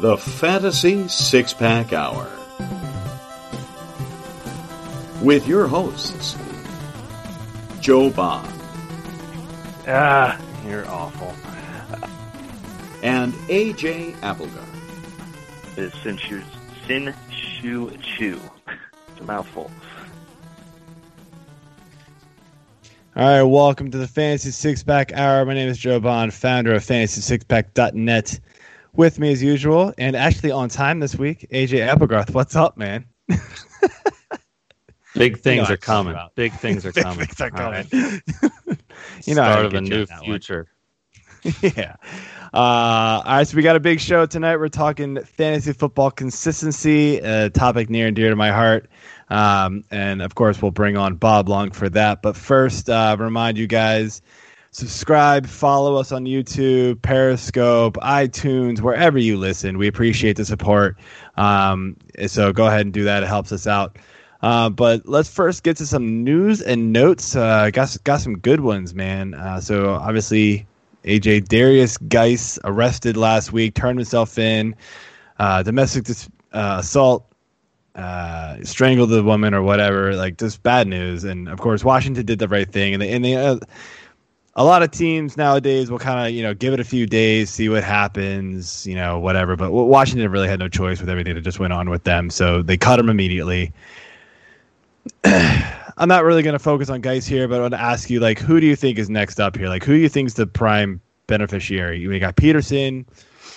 the Fantasy Six Pack Hour. With your hosts, Joe Bob. Ah, you're awful. And AJ Applegarth. It's Sin Shu, Sin Shu Chu. It's a mouthful. All right, welcome to the Fantasy Six Pack Hour. My name is Joe Bond, founder of FantasySixPack.net. With me as usual, and actually on time this week, AJ Applegarth. What's up, man? Big things are coming. Big things are coming. things are coming. you know, Start of a new on that one. future. yeah. Uh, all right, so we got a big show tonight. We're talking fantasy football consistency, a topic near and dear to my heart. Um, and of course, we'll bring on Bob Lung for that. But first, uh, remind you guys subscribe, follow us on YouTube, Periscope, iTunes, wherever you listen. We appreciate the support. Um, so go ahead and do that. It helps us out. Uh, but let's first get to some news and notes. Uh, got got some good ones, man. Uh, so obviously, AJ Derrius Guice arrested last week, turned himself in, uh, domestic dis- uh, assault, uh, strangled the woman or whatever. Like just bad news. And of course, Washington did the right thing, and they and they. A lot of teams nowadays will kind of you know give it a few days, see what happens, you know, whatever. But Washington really had no choice with everything that just went on with them, so they cut him immediately. I'm not really going to focus on Guice here, but I want to ask you, like, who do you think is next up here? Like, who do you think is the prime beneficiary? We got Peterson,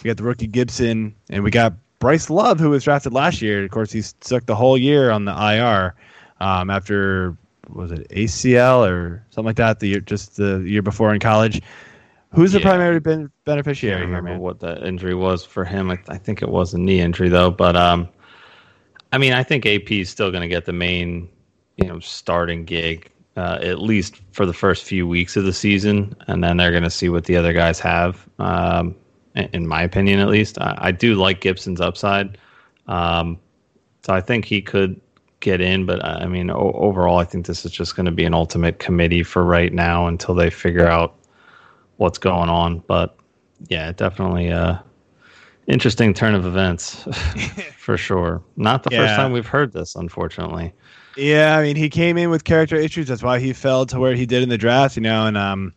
we got the rookie Gibson, and we got Bryce Love, who was drafted last year. Of course, he stuck the whole year on the IR um, after was it ACL or something like that the year just the year before in college. Who's the Yeah. primary ben- I beneficiary here, remember man? what that injury was for him. I, I think it was a knee injury though. But um, I mean, I think AP is still going to get the main, you know, starting gig uh, at least for the first few weeks of the season, and then they're going to see what the other guys have. Um, in, in my opinion, at least, I, I do like Gibson's upside. Um, so I think he could get in, but uh, I mean, o- overall, I think this is just going to be an ultimate committee for right now until they figure out what's going on. But yeah, definitely a interesting turn of events for sure. Not the first time we've heard this, unfortunately. Yeah, I mean, he came in with character issues. That's why he fell to where he did in the draft, you know. And um,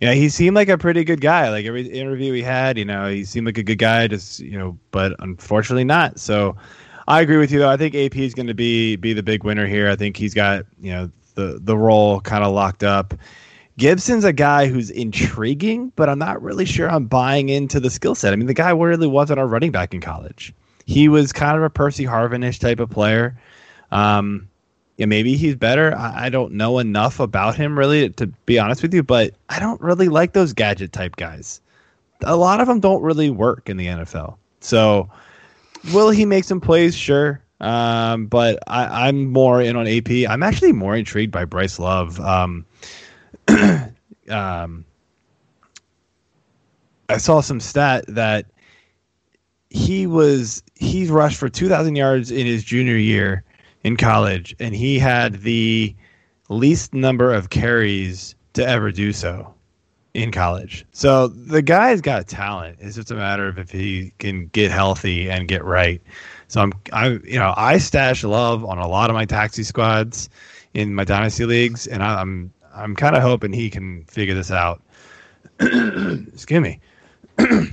yeah, he seemed like a pretty good guy. Like every interview he had, you know, he seemed like a good guy. Just you know, but unfortunately not. So I agree with you though. I think AP is going to be be the big winner here. I think he's got you know the the role kind of locked up. Gibson's a guy who's intriguing, but I'm not really sure I'm buying into the skill set. I mean, the guy really wasn't a running back in college. He was kind of a Percy Harvin-ish type of player. Um, yeah, maybe he's better. I, I don't know enough about him really to be honest with you, but I don't really like those gadget type guys. A lot of them don't really work in the NFL. So, will he make some plays? Sure. Um, but I, I'm more in on AP. I'm actually more intrigued by Bryce Love. Um, um, I saw some stat that he was he rushed for 2,000 yards in his junior year in college, and he had the least number of carries to ever do so in college. So the guy's got talent. It's just a matter of if he can get healthy and get right. So I'm, I, you know, I stash Love on a lot of my taxi squads in my dynasty leagues, and I, I'm, I'm kind of hoping he can figure this out. Excuse me. uh,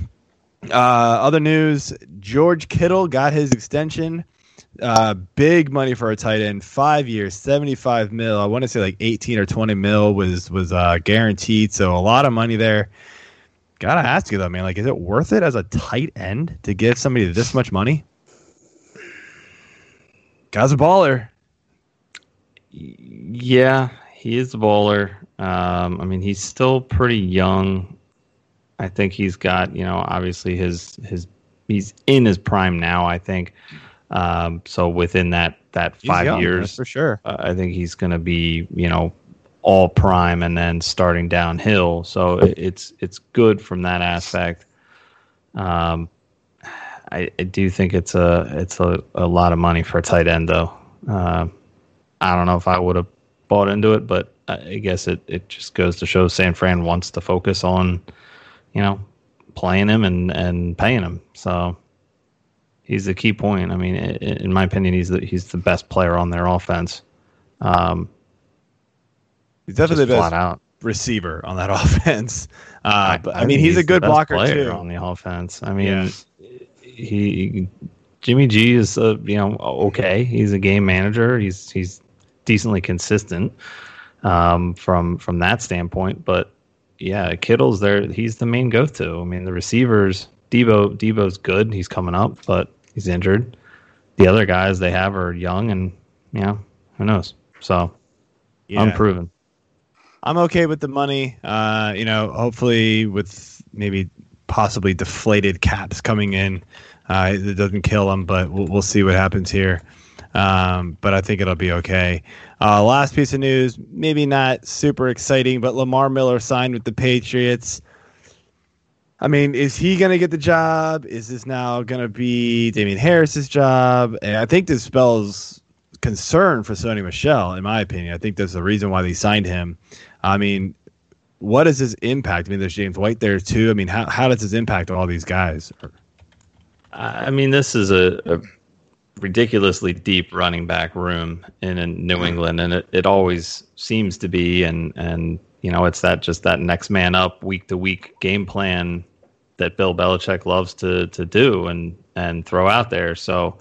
other news: George Kittle got his extension. Uh, big money for a tight end, five years, seventy-five mil. I want to say like eighteen or twenty mil was was uh, guaranteed, so a lot of money there. Gotta ask you though, man, like, is it worth it as a tight end to give somebody this much money? Guy's a baller. Yeah, he is a baller. Um, I mean, he's still pretty young. I think he's got, you know, obviously his his he's in his prime now. I think. Um, so within that that He's five young, years, for sure. uh, I think he's going to be, you know, all prime and then starting downhill. So it, it's it's good from that aspect. Um, I, I do think it's a it's a, a lot of money for a tight end though. Uh, I don't know if I would have bought into it, but I guess it, it just goes to show San Fran wants to focus on, you know, playing him and, and paying him. So he's the key point. I mean, in my opinion, he's the he's the best player on their offense. Um, he's definitely the best out. receiver on that offense. Uh, I, but I, I mean, he's, he's, a good blocker too on the offense. I mean, yeah. he Jimmy G is a, you know okay. He's a game manager. He's he's decently consistent um, from from that standpoint. But yeah, Kittle's there. He's the main go-to. I mean, the receivers. Deebo Deebo's good. He's coming up, but he's injured. The other guys they have are young, and you know who knows. So yeah. unproven. I'm okay with the money. Uh, you know, hopefully with maybe possibly deflated caps coming in, uh, it doesn't kill them, but we'll, we'll see what happens here. Um, but I think it'll be okay. Uh, last piece of news, maybe not super exciting, but Lamar Miller signed with the Patriots. I mean, is he going to get the job? Is this now going to be Damien Harris's job? And I think this spells concern for Sony Michel, in my opinion. I think there's the reason why they signed him. I mean, what is his impact? I mean, there's James White there too. I mean, how, how does this impact on all these guys? I mean, this is a, a ridiculously deep running back room in, in New England, and it, it always seems to be. And and you know, it's that just that next man up, week to week game plan that Bill Belichick loves to to do and and throw out there. So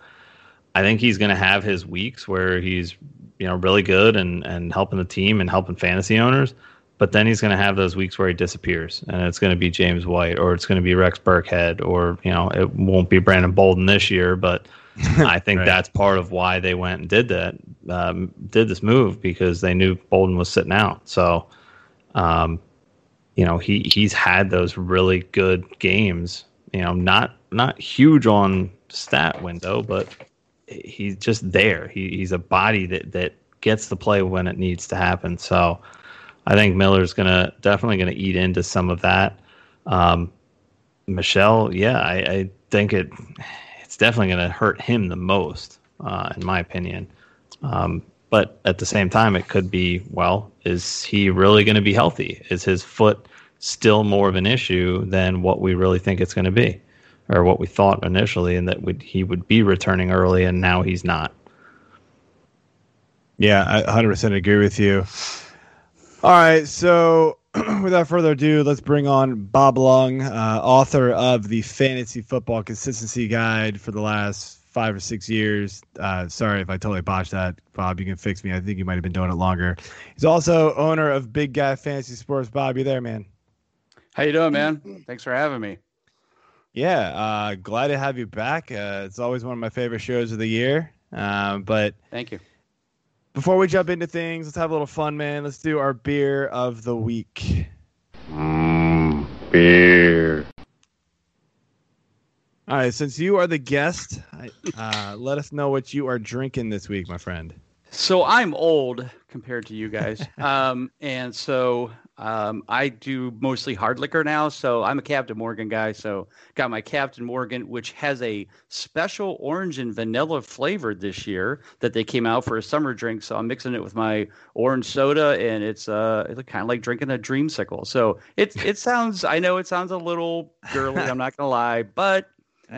I think he's going to have his weeks where he's you know really good and and helping the team and helping fantasy owners. But then he's going to have those weeks where he disappears, and it's going to be James White, or it's going to be Rex Burkhead, or you know, it won't be Brandon Bolden this year, but I think right. that's part of why they went and did that, um, did this move because they knew Bolden was sitting out. So, um, you know, he he's had those really good games. You know, not not huge on stat window, but he's just there. He, he's a body that that gets the play when it needs to happen. So, I think Miller's gonna definitely gonna eat into some of that. Um, Michel, yeah, I, I think it it's definitely to hurt him the most, uh, in my opinion. Um, but at the same time, it could be well, is he really going to be healthy? Is his foot still more of an issue than what we really think it's going to be, or what we thought initially, and that would, he would be returning early, and now he's not? Yeah, I 100% agree with you. All right, so without further ado, let's bring on Bob Lung, uh, author of the Fantasy Football Consistency Guide for the last five or six years. Uh, sorry if I totally botched that, Bob. You can fix me. I think you might have been doing it longer. He's also owner of Big Guy Fantasy Sports. Bob, you there, man? How you doing, man? Thanks for having me. Yeah, uh, glad to have you back. Uh, it's always one of my favorite shows of the year. Um, but thank you. Before we jump into things, let's have a little fun, man. Let's do our beer of the week. Mm, beer. All right, since you are the guest, uh, let us know what you are drinking this week, my friend. So I'm old compared to you guys, um, and so um, I do mostly hard liquor now, so I'm a Captain Morgan guy. So got my Captain Morgan, which has a special orange and vanilla flavor this year that they came out for a summer drink. So I'm mixing it with my orange soda, and it's uh it's kind of like drinking a dreamsicle. So it it sounds I know it sounds a little girly. I'm not gonna lie, but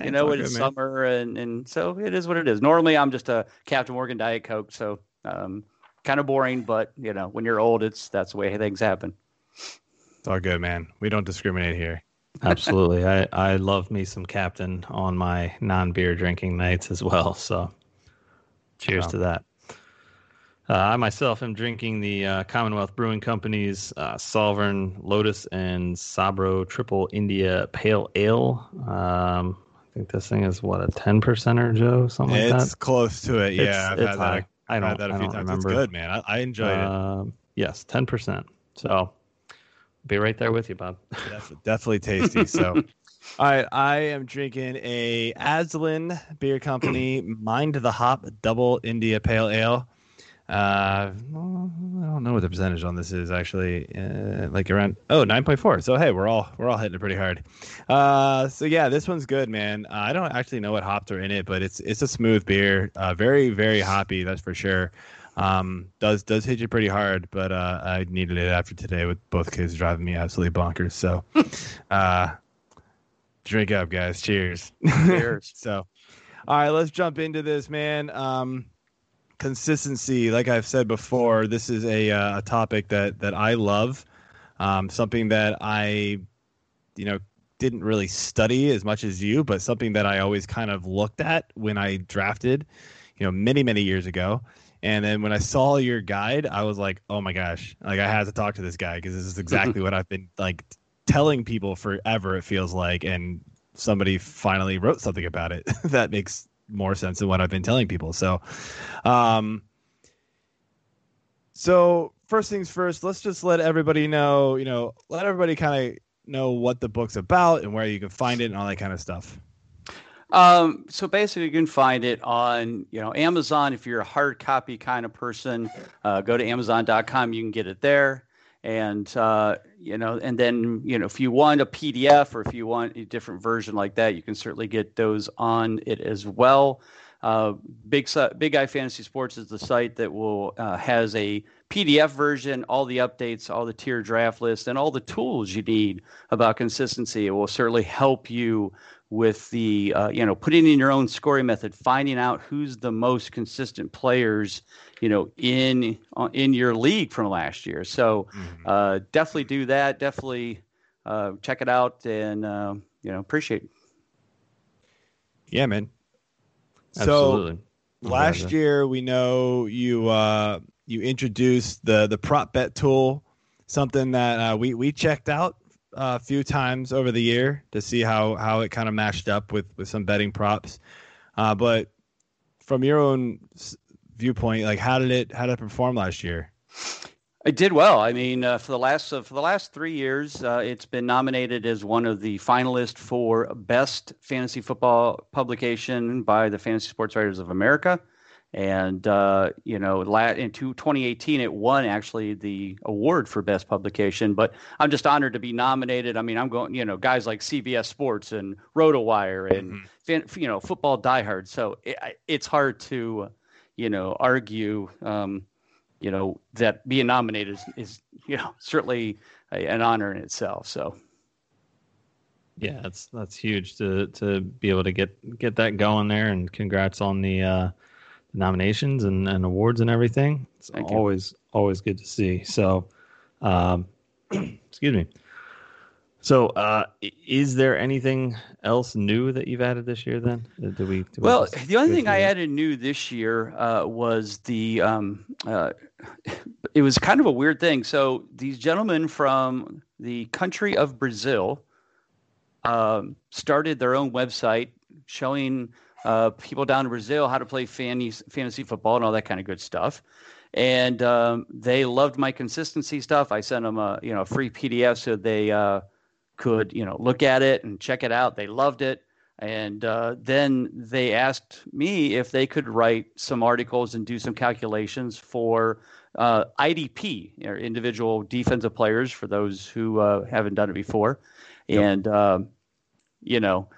you know it's good, summer, and and so it is what it is. Normally I'm just a Captain Morgan Diet Coke, so um, kind of boring, but you know when you're old, it's that's the way things happen. It's all good, man. We don't discriminate here. Absolutely. I, I love me some Captain on my non beer drinking nights as well. So cheers wow. to that. Uh, I myself am drinking the uh, Commonwealth Brewing Company's uh, Sovereign Lotus and Sabro Triple India Pale Ale. Um, I think this thing is what a ten percenter, Joe, something it's like that. It's close to it. Yeah, it's, I've it's had that. I don't. that a few times. Remember. It's good, man. I, I enjoyed it. Um, yes, ten percent. So be right there with you, Bob. Definitely, definitely tasty. So, all right, I am drinking a Aslin Beer Company Mind the Hop Double India Pale Ale. Uh, well, I don't know what the percentage on this is actually. Uh, like around oh 9.4. So hey, we're all we're all hitting it pretty hard. Uh, so yeah, this one's good, man. Uh, I don't actually know what hops are in it, but it's it's a smooth beer. Uh, very very hoppy, that's for sure. Um, does does hit you pretty hard, but uh, I needed it after today with both kids driving me absolutely bonkers. So, uh, drink up, guys. Cheers. Cheers. so, All right, let's jump into this, man. Um, consistency, like I've said before, this is a, uh, a topic that that I love. Um, something that I, you know, didn't really study as much as you, but something that I always kind of looked at when I drafted, you know, many many years ago. And then when I saw your guide, I was like, "Oh my gosh!" Like I had to talk to this guy because this is exactly what I've been like telling people forever. It feels like, and somebody finally wrote something about it that makes more sense than what I've been telling people. So, um, so first things first, let's just let everybody know, you know, let everybody kind of know what the book's about and where you can find it and all that kind of stuff. Um, so basically, you can find it on you know Amazon if you're a hard copy kind of person. Uh, go to Amazon.com, you can get it there and uh, you know and then you know if you want a pdf or if you want a different version like that you can certainly get those on it as well. Uh, big Big Guy fantasy sports is the site that will uh, has a pdf version all the updates all the tier draft list and all the tools you need about consistency. It will certainly help you with the uh, you know putting in your own scoring method finding out who's the most consistent players you know in uh, in your league from last year. So mm-hmm. uh, definitely do that. Definitely uh, check it out and uh, you know appreciate it. Yeah man. Absolutely. so last year we know you uh, you introduced the the prop bet tool something that uh, we we checked out a few times over the year to see how how it kind of matched up with with some betting props. Uh, but from your own viewpoint, like how did it how did it perform last year? It did well. I mean, uh, for the last uh, for the last three years, uh, it's been nominated as one of the finalists for best fantasy football publication by the Fantasy Sports Writers of America. And, uh, you know, in 2018, it won actually the award for best publication. But I'm just honored to be nominated. I mean, I'm going, you know, guys like CBS Sports and RotoWire and, mm-hmm. you know, Football Diehard. So it, it's hard to, you know, argue, um, you know, that being nominated is, is you know, certainly a, an honor in itself. So. Yeah, that's that's huge to to be able to get get that going there, and congrats on the uh, nominations and, and awards and everything. It's Thank always you. always good to see. So, um, excuse me. So, uh, is there anything else new that you've added this year? Then, uh, do we? Do well, we the only thing I added new this year uh, was the. Um, uh, it was kind of a weird thing. So these gentlemen from the country of Brazil um, started their own website showing uh, people down in Brazil how to play fantasy, fantasy football and all that kind of good stuff. And um, they loved my consistency stuff. I sent them a you know a free PDF so they uh, could you know look at it and check it out. They loved it. And uh, then they asked me if they could write some articles and do some calculations for uh, IDP, or individual defensive players, for those who uh, haven't done it before. Yep. And, um, you know,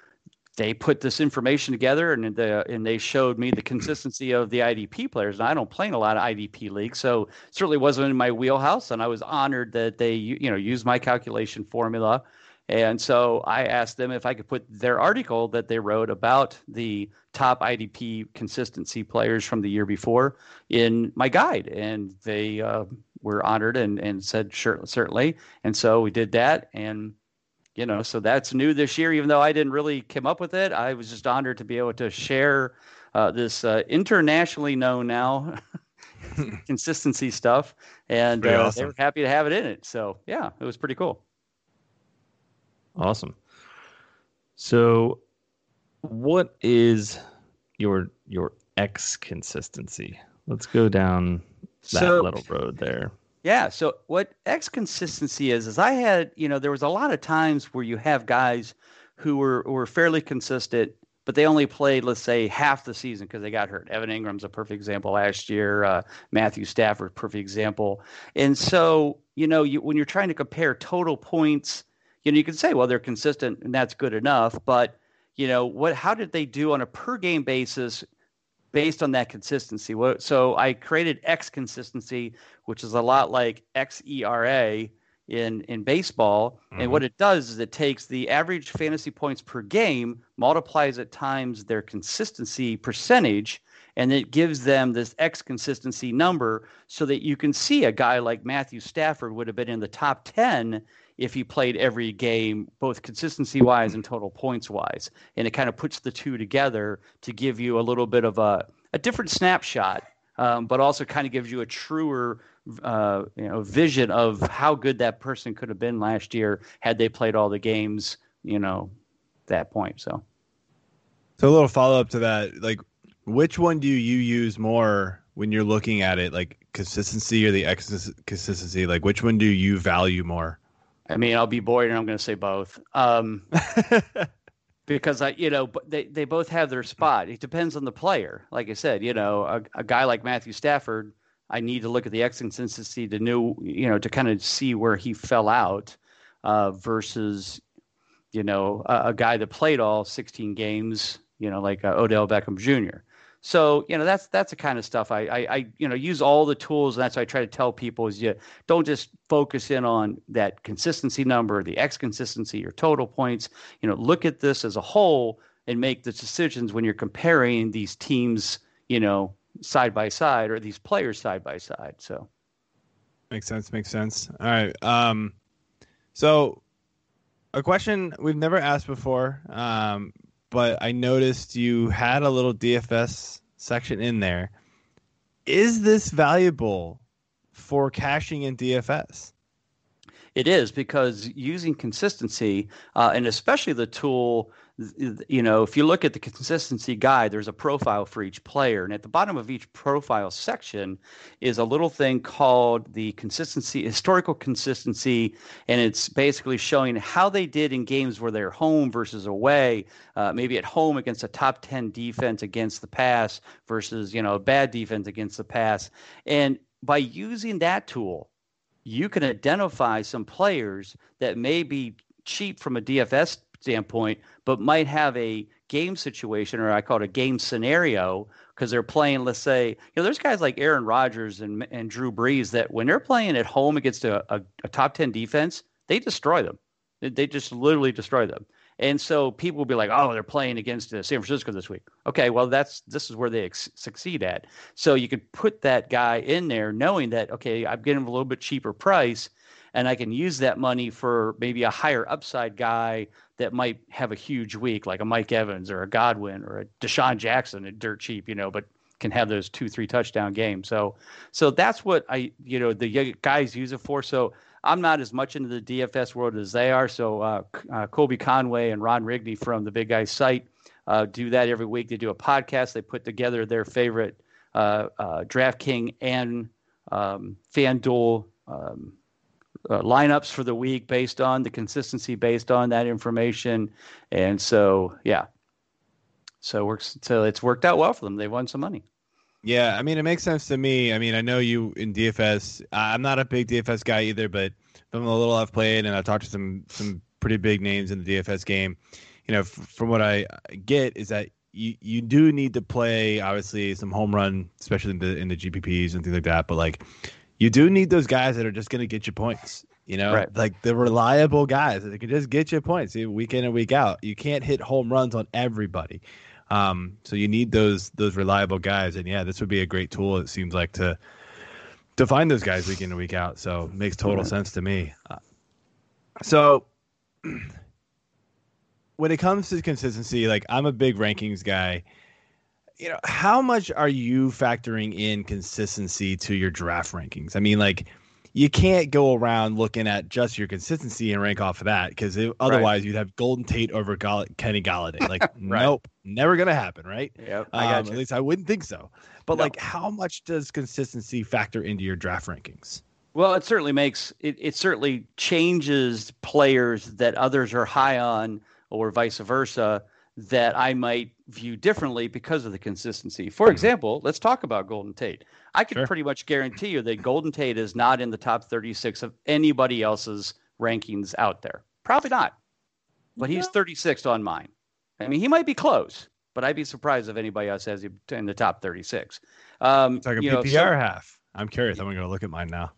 they put this information together and the, and they showed me the consistency of the IDP players. And I don't play in a lot of IDP leagues, so certainly wasn't in my wheelhouse. And I was honored that they you know used my calculation formula. And so I asked them if I could put their article that they wrote about the top IDP consistency players from the year before in my guide, and they uh, were honored and and said sure certainly. And so we did that and you know, so that's new this year. Even though I didn't really come up with it, I was just honored to be able to share uh, this uh, internationally known now consistency stuff, and uh, awesome. they were happy to have it in it. So yeah, it was pretty cool. Awesome. So, what is your your X consistency? Let's go down that so, little road there. Yeah. So what X consistency is is I had you know there was a lot of times where you have guys who were were fairly consistent, but they only played let's say half the season because they got hurt. Evan Engram's a perfect example last year. Uh, Matthew Stafford, perfect example. And so you know you, when you're trying to compare total points, you know you can say well they're consistent and that's good enough, but you know what? How did they do on a per game basis? Based on that consistency. So I created X consistency, which is a lot like XERA in in baseball. Mhm. And what it does is it takes the average fantasy points per game, multiplies it times their consistency percentage, and it gives them this X consistency number so that you can see a guy like Matthew Stafford would have been in the top 10 if he played every game, both consistency wise and total points wise. And it kind of puts the two together to give you a little bit of a, a different snapshot, um, but also kind of gives you a truer uh, you know, vision of how good that person could have been last year had they played all the games, you know, that point. So. So a little follow up to that, like which one do you use more when you're looking at it, like consistency or the X consistency? Like which one do you value more? I mean, I'll be bored, and I'm going to say both. Um, because I, you know, but they, they both have their spot. It depends on the player. Like I said, you know, a, a guy like Matthew Stafford, I need to look at the X consistency to know, you know, to kind of see where he fell out uh, versus, you know, a, a, guy that played all 16 games, you know, like uh, Odell Beckham Jr. So you know that's that's the kind of stuff I, I, I you know use all the tools and that's what I try to tell people is you don't just focus in on that consistency number, the X consistency, your total points. You know, look at this as a whole and make the decisions when you're comparing these teams. You know, side by side or these players side by side. So makes sense. Makes sense. All right. Um, so a question we've never asked before. Um, but I noticed you had a little DFS section in there. Is this valuable for cashing in DFS? It is because using consistency, uh, and especially the tool you know, if you look at the consistency guide, there's a profile for each player. And at the bottom of each profile section is a little thing called the consistency, historical consistency. And it's basically showing how they did in games where they're home versus away, uh, maybe at home against a top 10 defense against the pass versus, you know, a bad defense against the pass. And by using that tool, you can identify some players that may be cheap from a DFS standpoint, but might have a game situation or I call it a game scenario because they're playing, let's say, you know, there's guys like Aaron Rodgers and, and Drew Brees that when they're playing at home against a, a, a top 10 defense, they destroy them. They, just literally destroy them. And so people will be like, "Oh, they're playing against uh, San Francisco this week." Okay, well, that's this is where they ex- succeed at. So you could put that guy in there, knowing that okay, I'm getting a little bit cheaper price, and I can use that money for maybe a higher upside guy that might have a huge week, like a Mike Evans or a Godwin or a DeSean Jackson at dirt cheap, you know, but can have those two, three touchdown games. So, so that's what I, you know, the guys use it for. So I'm not as much into the DFS world as they are. So uh, uh, Colby Conway and Ron Rigney from the Big Guy site uh, do that every week. They do a podcast. They put together their favorite uh, uh, DraftKings and um, FanDuel um, uh, lineups for the week based on the consistency based on that information. And so yeah. So it works so it's worked out well for them. They won some money. Yeah i mean it makes sense to me. I mean i know you in dfs i'm not a big dfs guy either but from the little i've played and i've talked to some some pretty big names in the dfs game. You know f- from what i get is that you, you do need to play obviously some home run especially in the in the gpps and things like that but like you do need those guys that are just going to get you points. You know, right. like the reliable guys that can just get you points week in and week out. You can't hit home runs on everybody. Um, so you need those those reliable guys. And yeah, this would be a great tool. It seems like to to find those guys week in and week out. So it makes total sense to me. Uh, so when it comes to consistency, like I'm a big rankings guy you know, how much are you factoring in consistency to your draft rankings? I mean, like, you can't go around looking at just your consistency and rank off of that because otherwise right. you'd have Golden Tate over Gall- Kenny Golladay. Like, right. nope, never gonna happen, right? Yep, um, at least I wouldn't think so. But no. like, how much does consistency factor into your draft rankings? Well, it certainly makes it. It certainly changes players that others are high on, or vice versa that I might view differently because of the consistency. For mm-hmm. example, let's talk about Golden Tate. I can sure. pretty much guarantee you that Golden Tate is not in the top 36 of anybody else's rankings out there. Probably not. But he's 36th on mine. I mean, he might be close, but I'd be surprised if anybody else has him in the top 36. Um, it's like a PPR know, so, half. I'm curious. I'm going to look at mine now.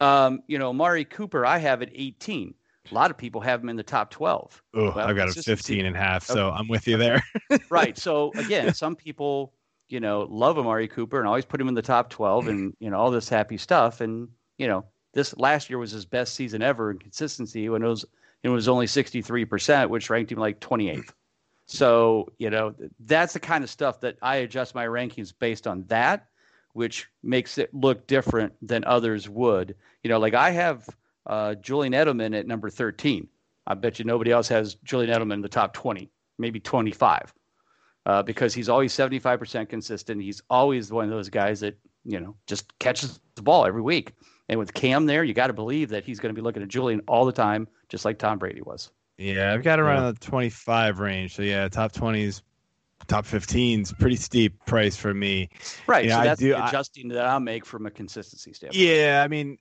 Um, you know, Mari Cooper, I have at 18. A lot of people have him in the top 12. Oh, Well, I've got a 15 and a half, so I'm with you there. right. So again, some people, you know, love Amari Cooper and always put him in the top 12 and, you know, all this happy stuff. And, you know, this last year was his best season ever in consistency when it was, it was only 63%, which ranked him like 28th. So, you know, that's the kind of stuff that I adjust my rankings based on that, which makes it look different than others would. You know, like I have uh, Julian Edelman at number 13. I bet you nobody else has Julian Edelman in the top 20, maybe 25 uh, because he's always 75% consistent. He's always one of those guys that, you know, just catches the ball every week. And with Cam there, you got to believe that he's going to be looking at Julian all the time, just like Tom Brady was. Yeah, I've got around the 25 range. So yeah, top 20s, top 15s, pretty steep price for me. Right. Yeah, so I that's do- the I- adjusting that I'll make from a consistency standpoint. Yeah, I mean,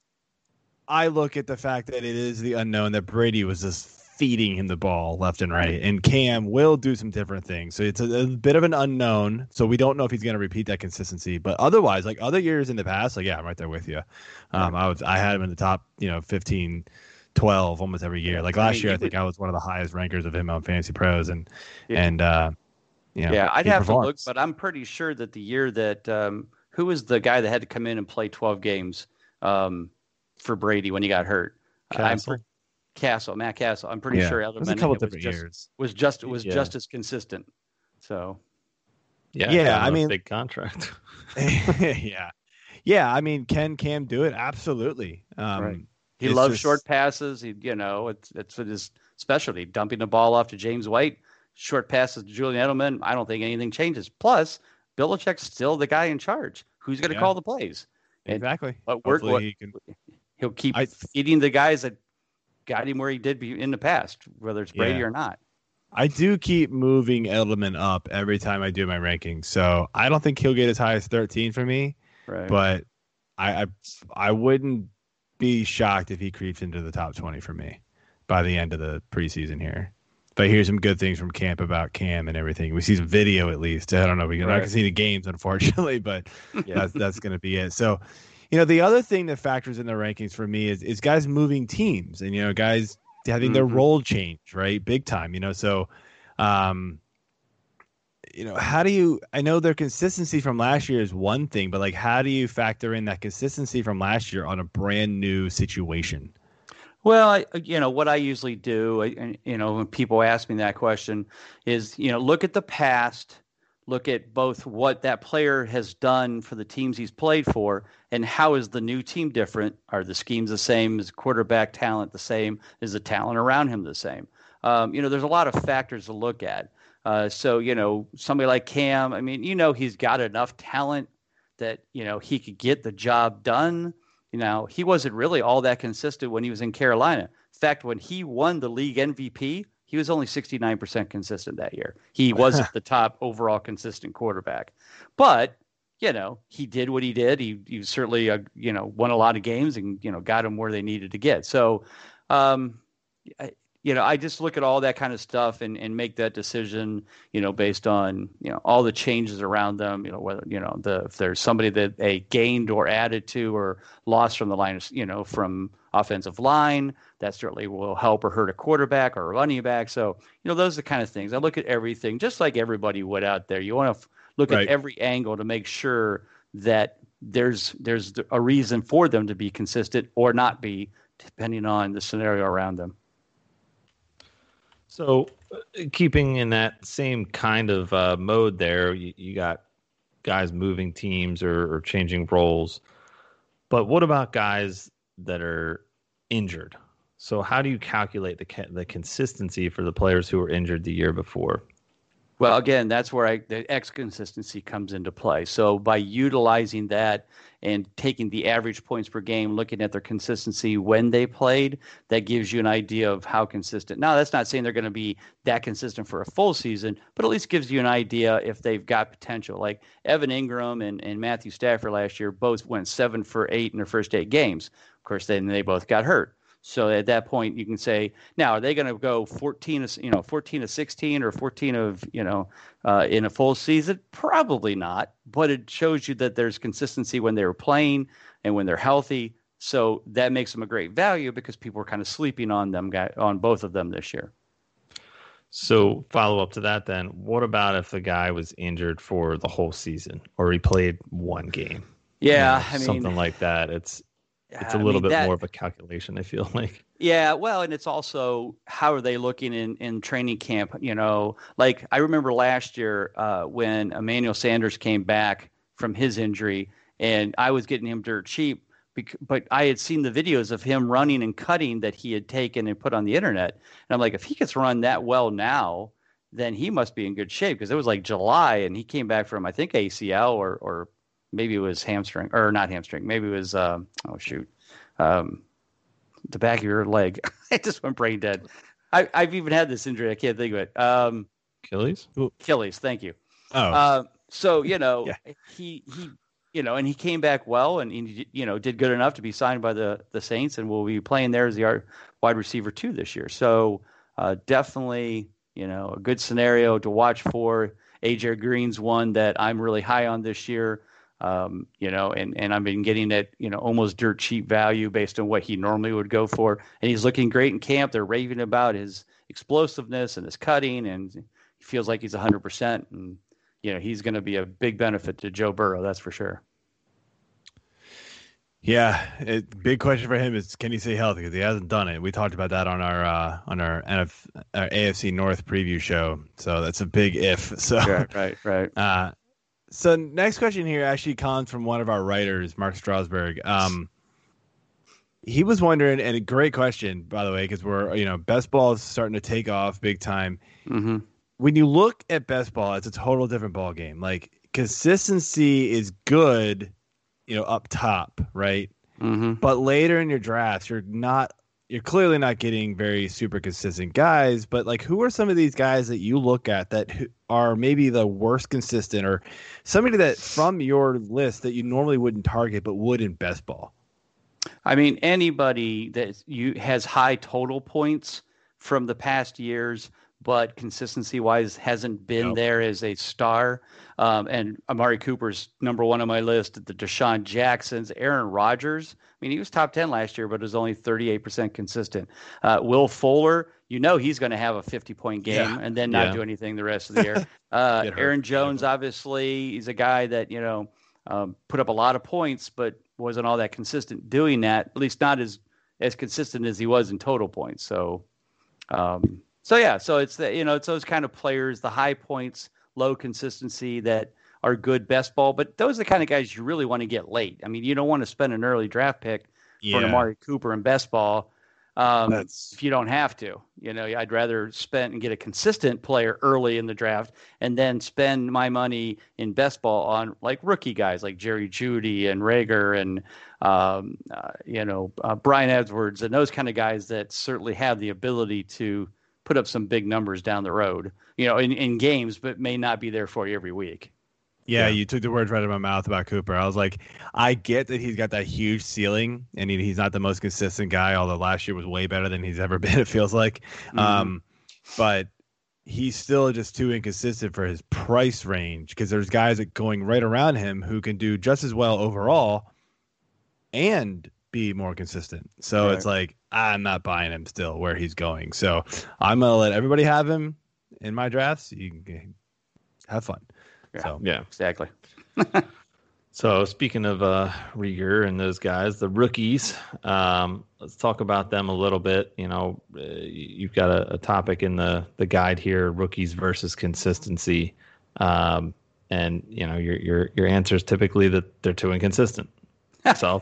I look at the fact that it is the unknown that Brady was just feeding him the ball left and right, and Cam will do some different things. So it's a, a bit of an unknown. So we don't know if he's going to repeat that consistency. But otherwise, like other years in the past, like yeah, I'm right there with you. Um, I was I had him in the top, you know, 15, 12 almost every year. Like I last mean, year, I think I was one of the highest rankers of him on Fantasy Pros, and Yeah. and uh, you know, yeah, I'd have to look, but I'm pretty sure that the year that um, who was the guy that had to come in and play 12 games um, for Brady when he got hurt? I'm Cassel? pre- Cassel, Matt Cassel. I'm pretty yeah, sure it was Edelman a couple was different just, years. was just was Yeah. just as consistent. So Yeah, Yeah, got him I a mean- big contract. yeah, yeah. I mean, can Cam do it? Absolutely. Um, Right. He loves just- short passes. He, you know, it's it's his specialty. Dumping the ball off to James White, short passes to Julian Edelman. I don't think anything changes. Plus, Belichick's still the guy in charge. Who's going to Yeah. call the plays? And Exactly. what work- Hopefully what- he can. He'll keep I- feeding the guys that got him where he did be in the past, whether it's Brady Yeah. or not. I do keep moving Edelman up every time I do my rankings, so I don't think he'll get as high as 13 for me. Right. But I, I, I wouldn't be shocked if he creeps into the top 20 for me by the end of the preseason here. But I hear some good things from camp about Cam and everything, we see some video at least. I don't know. We're not Right. to see the games, unfortunately, but Yeah. that's that's going to be it. So, you know, the other thing that factors in the rankings for me is is guys moving teams and you know guys having their Mhm. role change right big time. You know, so um, you know, how do you? I know their consistency from last year is one thing, but like, how do you factor in that consistency from last year on a brand new situation? Well, I, you know what I usually do, I- you know, when people ask me that question, is you know look at the past, look at both what that player has done for the teams he's played for, and how is the new team different? Are the schemes the same? Is quarterback talent the same? Is the talent around him the same? Um, you know, there's a lot of factors to look at. Uh, so you know, somebody like Cam, I mean, you know, he's got enough talent that you know he could get the job done. You know, he wasn't really all that consistent when he was in Carolina. In fact, when he won the league MVP, he was only 69% consistent that year. He wasn't the top overall consistent quarterback. But, you know, he did what he did. He, he certainly, uh, you know, won a lot of games and, you know, got them where they needed to get. So, um, I, you know, I just look at all that kind of stuff and, and make that decision, you know, based on, you know, all the changes around them, you know, whether, you know, the, if there's somebody that they gained or added to or lost from the line, of, you know, from offensive line, that certainly will help or hurt a quarterback or a running back. So, you know, those are the kind of things. I look at everything just like everybody would out there. You want to f- look Right. at every angle to make sure that there's there's a reason for them to be consistent or not be, depending on the scenario around them. So, uh, keeping in that same kind of uh, mode, there you, you got guys moving teams or, or changing roles. But what about guys that are injured? So, how do you calculate the the consistency for the players who were injured the year before? Well, again, that's where I, the X consistency comes into play. So by utilizing that and taking the average points per game, looking at their consistency when they played, that gives you an idea of how consistent. Now, that's not saying they're going to be that consistent for a full season, but at least gives you an idea if they've got potential. Like Evan Engram and, and Matthew Stafford last year both went seven for eight in their first eight games. Of course, then they both got hurt. So at that point, you can say, now are they going to go 14, of- you know, 14 to 16 or 14 of, you know, uh, in a full season? Probably not. But it shows you that there's consistency when they're playing and when they're healthy. So that makes them a great value because people were kind of sleeping on them, on both of them this year. So follow up to that then, what about if the guy was injured for the whole season or he played one game? Yeah, You know, I mean, something like that. It's it's a little mean, bit that- more of a calculation. I feel like. Yeah, well, and it's also how are they looking in, in training camp? You know, like I remember last year uh, when Emmanuel Sanders came back from his injury, and I was getting him dirt cheap, but I had seen the videos of him running and cutting that he had taken and put on the internet, and I'm like, if he gets run that well now, then he must be in good shape because it was like July, and he came back from I think ACL or or maybe it was hamstring or not hamstring, maybe it was um, oh shoot. Um, the back of your leg. I just went brain dead. I, I've even had this injury. I can't think of it. Um, Achilles? Achilles. Thank you. Oh, Uh, so you know Yeah. he he you know and he came back well and he you know did good enough to be signed by the the Saints and will be playing there as the wide receiver two this year. So uh, definitely you know a good scenario to watch for. AJ Green's one that I'm really high on this year. Um, you know, and, and I've been getting it, you know, almost dirt cheap value based on what he normally would go for. And he's looking great in camp. They're raving about his explosiveness and his cutting, and he feels like he's 100%. And, you know, he's going to be a big benefit to Joe Burrow, that's for sure. yeah. It, big question for him is can he stay healthy because he hasn't done it. We talked about that on our uh, on our, NF, our AFC North preview show. So that's a big if. So right, right. Uh, so next question here actually comes from one of our writers, Mark Strasberg. Um, he was wondering, and a great question, by the way, because we're you know best ball is starting to take off big time. hmm When you look at best ball, it's a total different ball game. Like consistency is good, you know, up top, right? hmm But later in your drafts, you're not you're clearly not getting very super consistent guys, but like who are some of these guys that you look at that are maybe the worst consistent or somebody that from your list that you normally wouldn't target but would in best ball? I mean, anybody that you has high total points from the past years, but consistency wise hasn't been there as a star. Um, and Amari Cooper's number one on my list. The DeSean Jacksons, Aaron Rodgers. I mean, he was top ten last year, but was only thirty eight percent consistent. Uh, Will Fuller, you know, he's going to have a fifty point game Yeah. and then not Yeah. do anything the rest of the year. Uh, Aaron Jones, obviously, he's a guy that you know um, put up a lot of points, but wasn't all that consistent doing that. At least not as as consistent as he was in total points. So, um, so yeah, so it's the you know it's those kind of players, the high points, low consistency that are good best ball. But those are the kind of guys you really want to get late. I mean, you don't want to spend an early draft pick for an Amari Cooper in best ball. Um, if you don't have to, you know, I'd rather spend and get a consistent player early in the draft, and then spend my money in best ball on like rookie guys like Jerry Jeudy and Reagor and um, uh, you know uh, Bryan Edwards and those kind of guys that certainly have the ability to put up some big numbers down the road, you know, in, in games, but may not be there for you every week. Yeah, Yeah. you took the words right out of my mouth about Cooper. I was like, I get that he's got that huge ceiling, and he, he's not the most consistent guy. Although last year was way better than he's ever been. It feels like, Mhm. um, but he's still just too inconsistent for his price range. Because there's guys that going right around him who can do just as well overall, and be more consistent. So Right. it's like I'm not buying him still where he's going. So I'm gonna let everybody have him in my drafts. You can have fun. Yeah. So Yeah. Exactly. So speaking of uh, Reagor and those guys, the rookies, um, let's talk about them a little bit. You know, uh, you've got a, a topic in the the guide here: rookies versus consistency. Um, and you know, your your your answer is typically that they're too inconsistent. so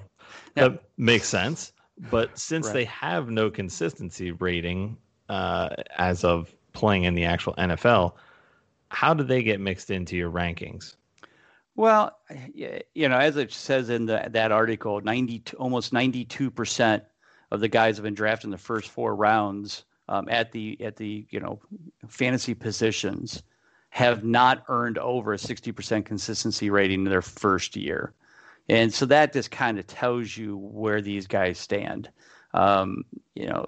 Yeah. that makes sense. But since Right. they have no consistency rating uh, as of playing in the actual NFL, how do they get mixed into your rankings? Well, you know, as it says in the, that article, 90, almost 92% of the guys have been drafted in the first four rounds um, at the at the you know fantasy positions have not earned over a 60% consistency rating in their first year. And so that just kind of tells you where these guys stand. Um, you know,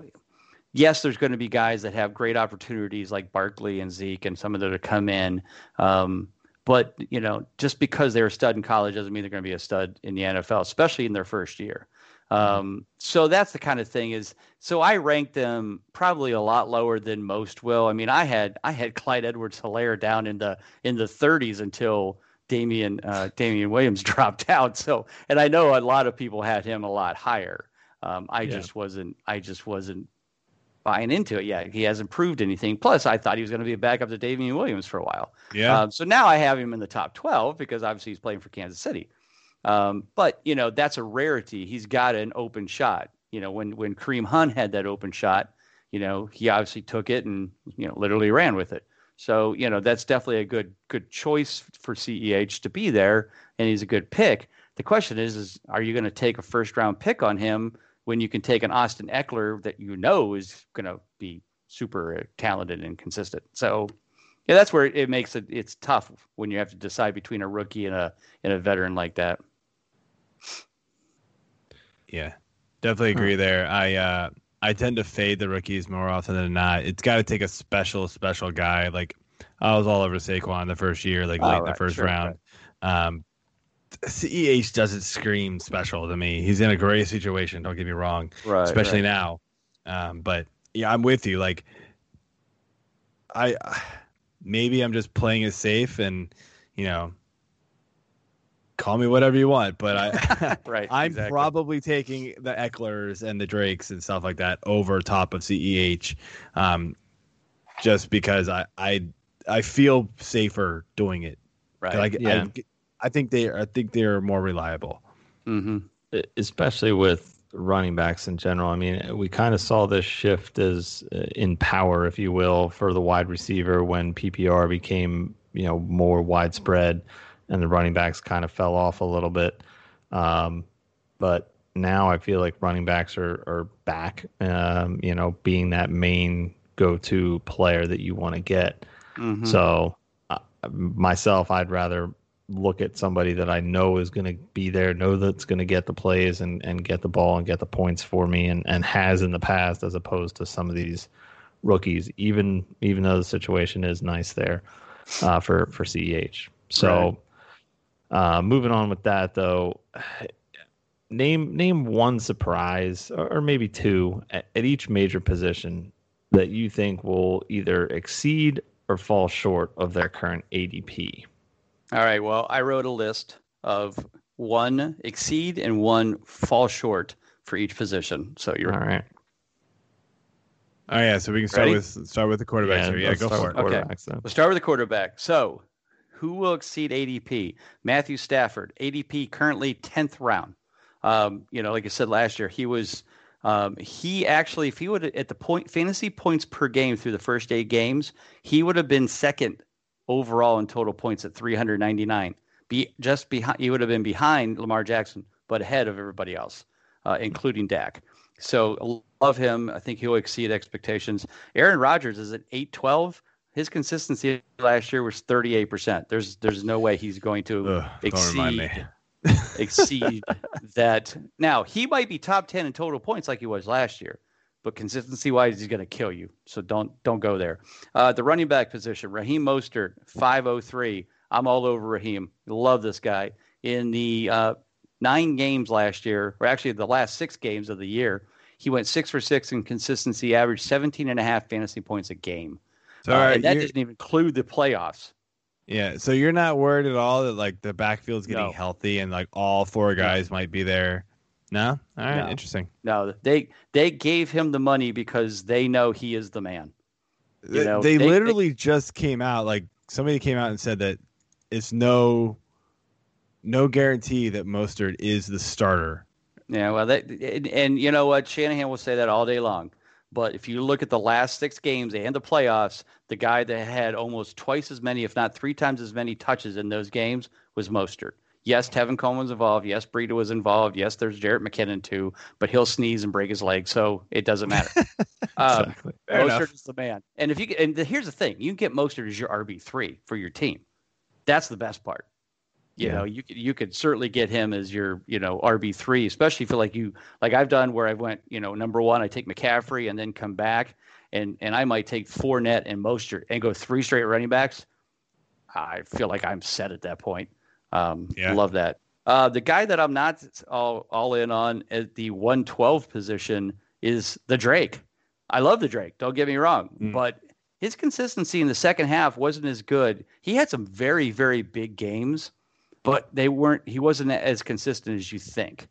yes, there's going to be guys that have great opportunities like Barkley and Zeke and some of them to come in. Um, but you know, just because they're a stud in college doesn't mean they're going to be a stud in the NFL, especially in their first year. Um, so that's the kind of thing is so I ranked them probably a lot lower than most will. I mean, I had I had Clyde Edwards Helaire down in the in the 30s until Damien uh, Damien Williams dropped out. So and I know a lot of people had him a lot higher. Um, I Yeah. just wasn't I just wasn't buying into it. yet. he hasn't proved anything. Plus, I thought he was going to be a backup to Damien Williams for a while. Yeah. Um, so now I have him in the top 12 because obviously he's playing for Kansas City. Um, but you know that's a rarity. He's got an open shot. You know when when Kareem Hunt had that open shot, you know he obviously took it and you know literally ran with it. So you know that's definitely a good good choice for CEH to be there, and he's a good pick. The question is, is are you going to take a first round pick on him when you can take an Austin Ekeler that you know is going to be super talented and consistent? So yeah, that's where it makes it it's tough when you have to decide between a rookie and a and a veteran like that. Yeah, definitely agree there. I uh, I tend to fade the rookies more often than not. It's got to take a special, special guy. Like I was all over Saquon the first year, like Oh, late in the first sure, round. Um, CEH doesn't scream special to me. He's in a great situation. Don't get me wrong, Right. especially now. Um, but yeah, I'm with you. Like I maybe I'm just playing it safe, and you know, call me whatever you want. But I. right. I'm exactly. probably taking the Ekelers and the Drakes and stuff like that over top of CEH, um, just because I I I feel safer doing it. right. I, Yeah. I, I think they I think they're more reliable. mm-hmm. especially with running backs in general. I mean, we kind of saw this shift as uh, in power, if you will, for the wide receiver when PPR became you know more widespread, and the running backs kind of fell off a little bit. Um, but now I feel like running backs are are back. Um, you know, being that main go-to player that you want to get. Mm-hmm. So uh, myself, I'd rather look at somebody that I know is going to be there, know that's going to get the plays and, and get the ball and get the points for me, and, and has in the past, as opposed to some of these rookies. Even even though the situation is nice there uh, for for CEH. So uh, moving on with that though. Name name one surprise, or, or maybe two, at, at each major position that you think will either exceed or fall short of their current ADP. All right. Well, I wrote a list of one exceed and one fall short for each position. So you're All right. Oh yeah, so we can start Ready? with start with the quarterbacks here. Yeah, let's go for it. Okay. quarterbacks then. We'll start with the quarterback. So, who will exceed ADP? Matthew Stafford, ADP currently 10th round. Um, you know, like I said last year, he was um, he actually, if he would at the point fantasy points per game through the first eight games, he would have been second overall in total points at 399. Be just behind, he would have been behind Lamar Jackson, but ahead of everybody else, uh, including Dak. So love him. I think he'll exceed expectations. Aaron Rodgers is at 812. His consistency last year was 38%. There's there's no way he's going to Ugh, don't remind me. exceed exceed that. Now, he might be top 10 in total points like he was last year, but consistency wise, he's going to kill you. So don't don't go there. Uh, the running back position, Raheem Mostert, 503. I'm all over Raheem. Love this guy. In the uh, nine games last year, or actually the last six games of the year, he went six for six in consistency, averaged 17 and a half fantasy points a game. So, Uh, all right, and that doesn't even include the playoffs. yeah, so you're not worried at all that like the backfield's getting No. healthy and like all four guys might be there. No, all right, No. interesting. No, they they gave him the money because they know he is the man. You They- know, they, they- they- literally just came out like somebody came out and said that it's no no guarantee that Mostert is the starter. Yeah, well, that and, and you know what, Shanahan will say that all day long. But if you look at the last six games and the playoffs, the guy that had almost twice as many, if not three times as many touches in those games was Mostert. Yes, Tevin Coleman was involved. Yes, Breida was involved. Yes, there's Jerick McKinnon too, but he'll sneeze and break his leg, so it doesn't matter. um, Exactly. Fair Mostert enough. is the man. And if you get- and the, here's the thing, you can get Mostert as your RB three for your team. That's the best part. You Yeah. know, you could you could certainly get him as your you know RB three, especially if like you like I've done where I went you know number one, I take McCaffrey and then come back, and and I might take Fournette and Mostert and go three straight running backs. I feel like I'm set at that point. Um, Yeah. Love that. Uh, the guy that I'm not all, all in on at the 112 position is the Drake. I love the Drake. Don't get me wrong, Mm. but his consistency in the second half wasn't as good. He had some very very big games, but they weren't. He wasn't as consistent as you think.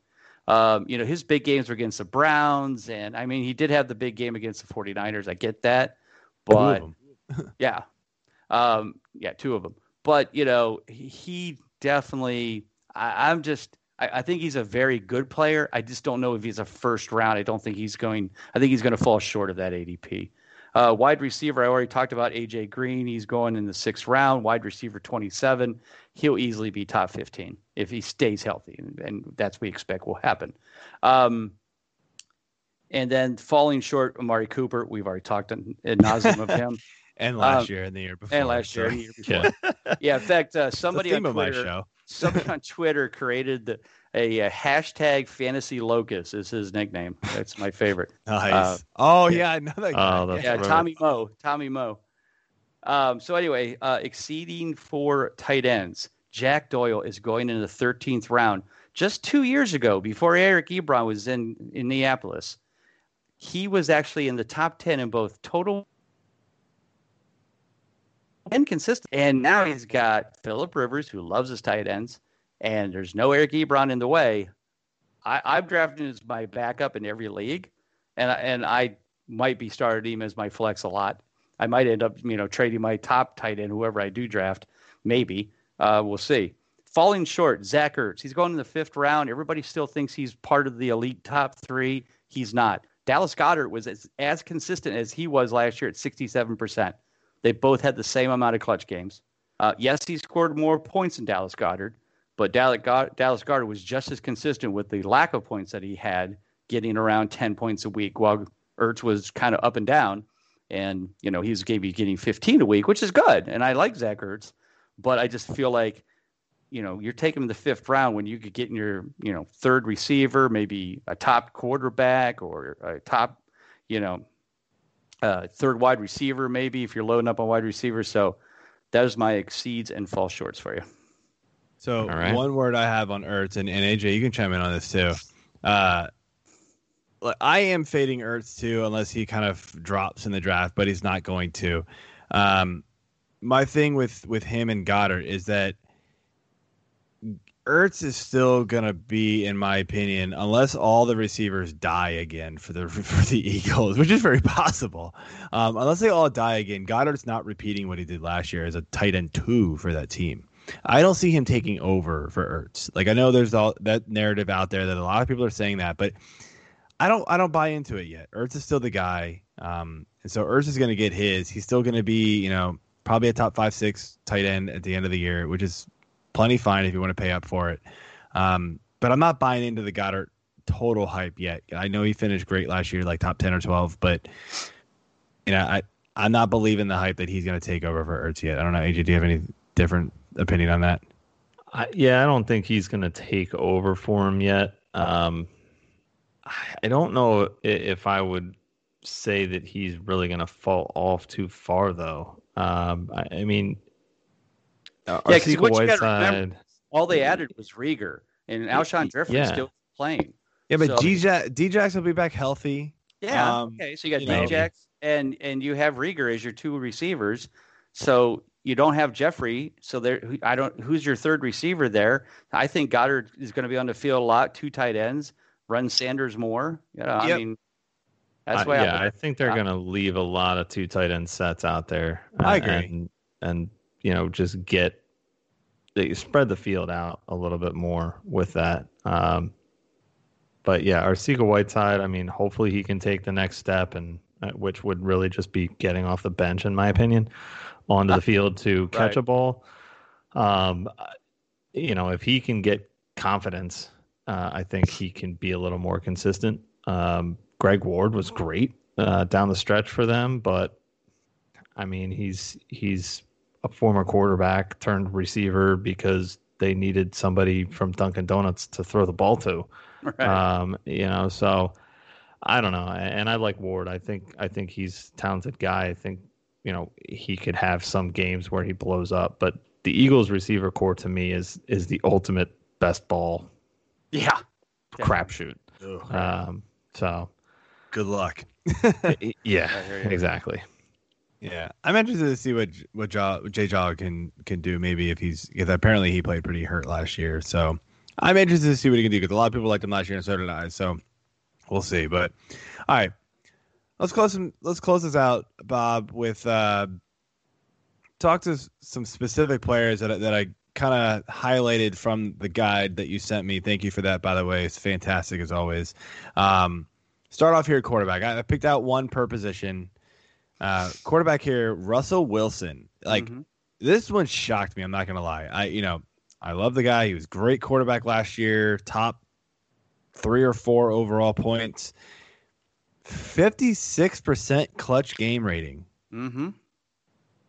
Um, you know, his big games were against the Browns, and I mean, he did have the big game against the 49ers. I get that, but yeah, um, yeah, two of them. But you know, he, he definitely. I, I'm just. I, I think he's a very good player. I just don't know if he's a first round. I don't think he's going. I think he's going to fall short of that ADP. Uh, wide receiver, I already talked about AJ Green. He's going in the sixth round. Wide receiver, 27. He'll easily be top 15 if he stays healthy, and, and that's what we expect will happen. Um, and then falling short, Amari Cooper. We've already talked ad nauseum of him. And last Um, year and the year before. and last year, and the year before. Yeah, in fact, uh, It's the somebody theme on of my Twitter, show. somebody on Twitter created the, a, a hashtag fantasy locust is his nickname. That's my favorite. Nice. Uh, oh yeah, I know that guy. Oh, that's yeah, right. Tommy Moe. Tommy Moe. Um, so anyway, uh, exceeding four tight ends. Jack Doyle is going in the 13th round. Just two years ago, before Eric Ebron was in in Indianapolis, he was actually in the top 10 in both total and consistent. And now he's got Philip Rivers, who loves his tight ends, and there's no Eric Ebron in the way. I, I've drafted him as my backup in every league, and and I might be starting him as my flex a lot. I might end up, you know, trading my top tight end, whoever I do draft. Maybe uh, we'll see. Falling short, Zach Ertz. He's going in the fifth round. Everybody still thinks he's part of the elite top three. He's not. Dallas Goedert was as, as consistent as he was last year at 67%. They both had the same amount of clutch games. Uh, yes, he scored more points than Dallas Goedert, but Dallas, God, Dallas Goedert was just as consistent with the lack of points that he had, getting around 10 points a week, while Ertz was kind of up and down. And, you know, he was maybe getting 15 a week, which is good. And I like Zach Ertz, but I just feel like, you know, you're taking him in the fifth round when you could get in your, you know, third receiver, maybe a top quarterback or a top, you know, uh, third wide receiver, maybe if you're loading up on wide receivers. So that is my exceeds and fall shorts for you. So All right. one word I have on Ertz and, and AJ, you can chime in on this too. Uh, I am fading Ertz too, unless he kind of drops in the draft, but he's not going to. Um, my thing with with him and Goedert is that Ertz is still gonna be, in my opinion, unless all the receivers die again for the for the Eagles, which is very possible. Um, unless they all die again, Goedert's not repeating what he did last year as a tight end two for that team. I don't see him taking over for Ertz. Like I know there's all that narrative out there that a lot of people are saying that, but I don't I don't buy into it yet. Ertz is still the guy, um, and so Ertz is going to get his. He's still going to be you know probably a top five six tight end at the end of the year, which is plenty fine if you want to pay up for it. Um, but I'm not buying into the Goedert total hype yet. I know he finished great last year, like top ten or twelve, but you know I I'm not believing the hype that he's going to take over for Ertz yet. I don't know. AJ, do you have any different opinion on that? I, yeah, I don't think he's going to take over for him yet. Um, I I don't know if I would say that he's really going to fall off too far, though. Um, I, I mean, uh, Yeah, 'cause Arcega what you gotta remember- All they added was Reagor, and Alshon Jeffery Yeah. still playing. Yeah, but So- DJ Djax will be back healthy. Yeah. Um, okay. So you got you know- Djax and and you have Reagor as your two receivers. So you don't have Jeffery. So there, I don't. Who's your third receiver there? I think Goedert is going to be on the field a lot. Two tight ends. Run Sanders more. You know, I mean, that's I- why. yeah, I think they're going to leave a lot of two tight end sets out there. I uh, agree. And, and you know, just get they spread the field out a little bit more with that. Um, but yeah, our Arcega Whiteside. I mean, hopefully he can take the next step, and uh, which would really just be getting off the bench, in my opinion, onto the field to catch Right. a ball. Um, you know, if he can get confidence, uh, I think he can be a little more consistent. Um, Greg Ward was great uh, down the stretch for them, but I mean, he's he's a former quarterback turned receiver because they needed somebody from Dunkin' Donuts to throw the ball to. Right. Um, you know, so I don't know, and I like Ward. I think I think he's a talented guy. I think you know he could have some games where he blows up, but the Eagles receiver corps to me is is the ultimate best ball Yeah. crapshoot. Um, so Good luck. yeah, I hear you. exactly. Yeah, I'm interested to see what what Jaw, Jay Jaw can can do. Maybe if he's because apparently he played pretty hurt last year, so I'm interested to see what he can do because a lot of people liked him last year and so did I. So we'll see. But all right, let's close some. Let's close this out, Bob, with uh, talk to some specific players that that I kind of highlighted from the guide that you sent me. Thank you for that, by the way. It's fantastic as always. Um, start off here at quarterback. I, I picked out one per position. Uh, quarterback here, Russell Wilson. Like Mhm. this one shocked me. I'm not gonna lie. I you know I love the guy. He was great quarterback last year. Top three or four overall points. Fifty six percent clutch game rating. Mhm.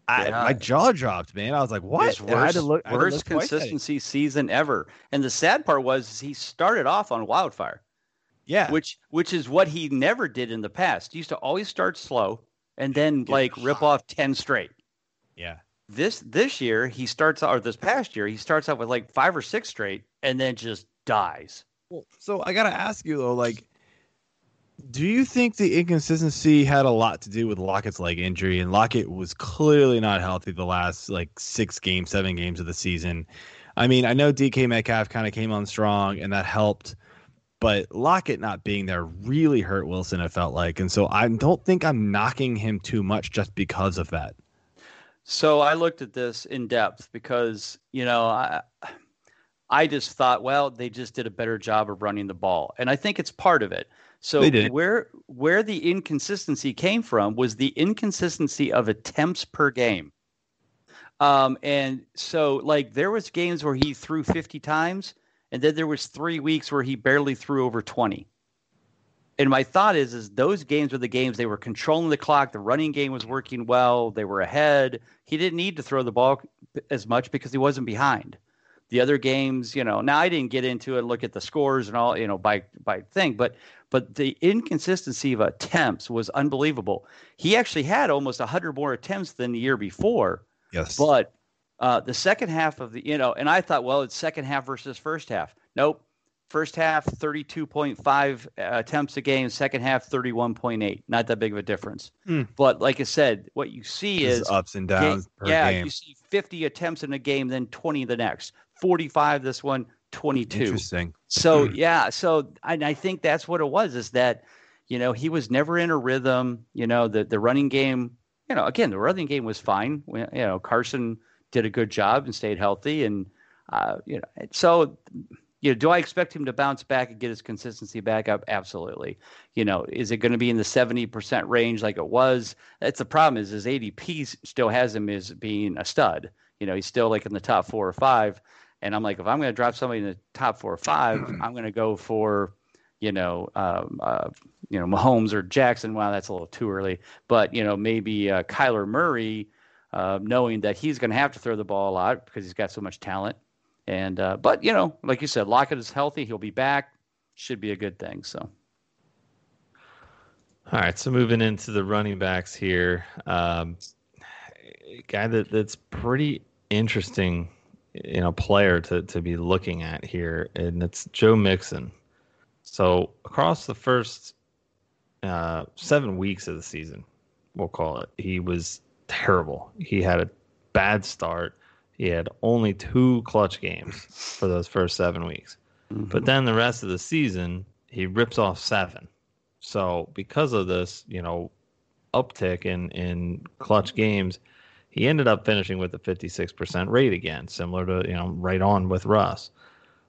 I, Yeah. my jaw dropped, man. I was like, "What?" His And I had to worst, look- I had to worst look twice at it. consistency season ever. And the sad part was he started off on wildfire, Yeah, which which is what he never did in the past. He used to always start slow and then like rip off ten straight. yeah. This this year he starts or this past year he starts out with like five or six straight and then just dies. Well, so I gotta ask you though, like, do you think the inconsistency had a lot to do with Lockett's leg injury? And Lockett was clearly not healthy the last like six games, seven games of the season. I mean, I know DK Metcalf kind of came on strong and that helped, but Lockett not being there really hurt Wilson. It felt like, and so I don't think I'm knocking him too much just because of that. So I looked at this in depth because, you know, I I just thought, well, they just did a better job of running the ball. And I think it's part of it. So where where the inconsistency came from was the inconsistency of attempts per game. Um, and so like there was games where he threw 50 times and then there was 3 weeks where he barely threw over 20. And my thought is is those games were the games they were controlling the clock, the running game was working well, they were ahead. He didn't need to throw the ball as much because he wasn't behind. The other games, you know, now I didn't get into it, look at the scores and all, you know, by by thing, but but the inconsistency of attempts was unbelievable. He actually had almost 100 more attempts than the year before, Yes, but uh, the second half of the, you know, and I thought, well, it's second half versus first half. Nope. First half, 32.5 attempts a game. Second half, 31.8. Not that big of a difference. Hmm. But like I said, what you see Just is ups and downs per yeah, game. you see 50 attempts in a game, then 20 the next, 45 this one, 22. Interesting. So yeah, so I, I think that's what it was. Is that you know he was never in a rhythm. You know the the running game. You know again the running game was fine. You know Carson did a good job and stayed healthy, and uh, you know so. You know, do I expect him to bounce back and get his consistency back up? Absolutely. You know, is it going to be in the seventy percent range like it was? That's the problem. Is his ADP still has him as being a stud. You know, he's still like in the top four or five. And I'm like, if I'm going to drop somebody in the top four or five, I'm going to go for, you know, um, uh, you know, Mahomes or Jackson. Wow, that's a little too early. But you know, maybe uh, Kyler Murray, uh, knowing that he's going to have to throw the ball a lot because he's got so much talent. And uh, but you know, like you said, Lockett is healthy. He'll be back. Should be a good thing. So All right, so moving into the running backs here, um, guy that that's pretty interesting, you know, player to to be looking at here, and it's Joe Mixon. So across the first uh, seven weeks of the season, we'll call it, he was terrible. He had a bad start. He had only two clutch games for those first seven weeks. But then the rest of the season, he rips off seven. So because of this, you know, uptick in in clutch games, he ended up finishing with a 56% rate again, similar to, you know, right on with Russ.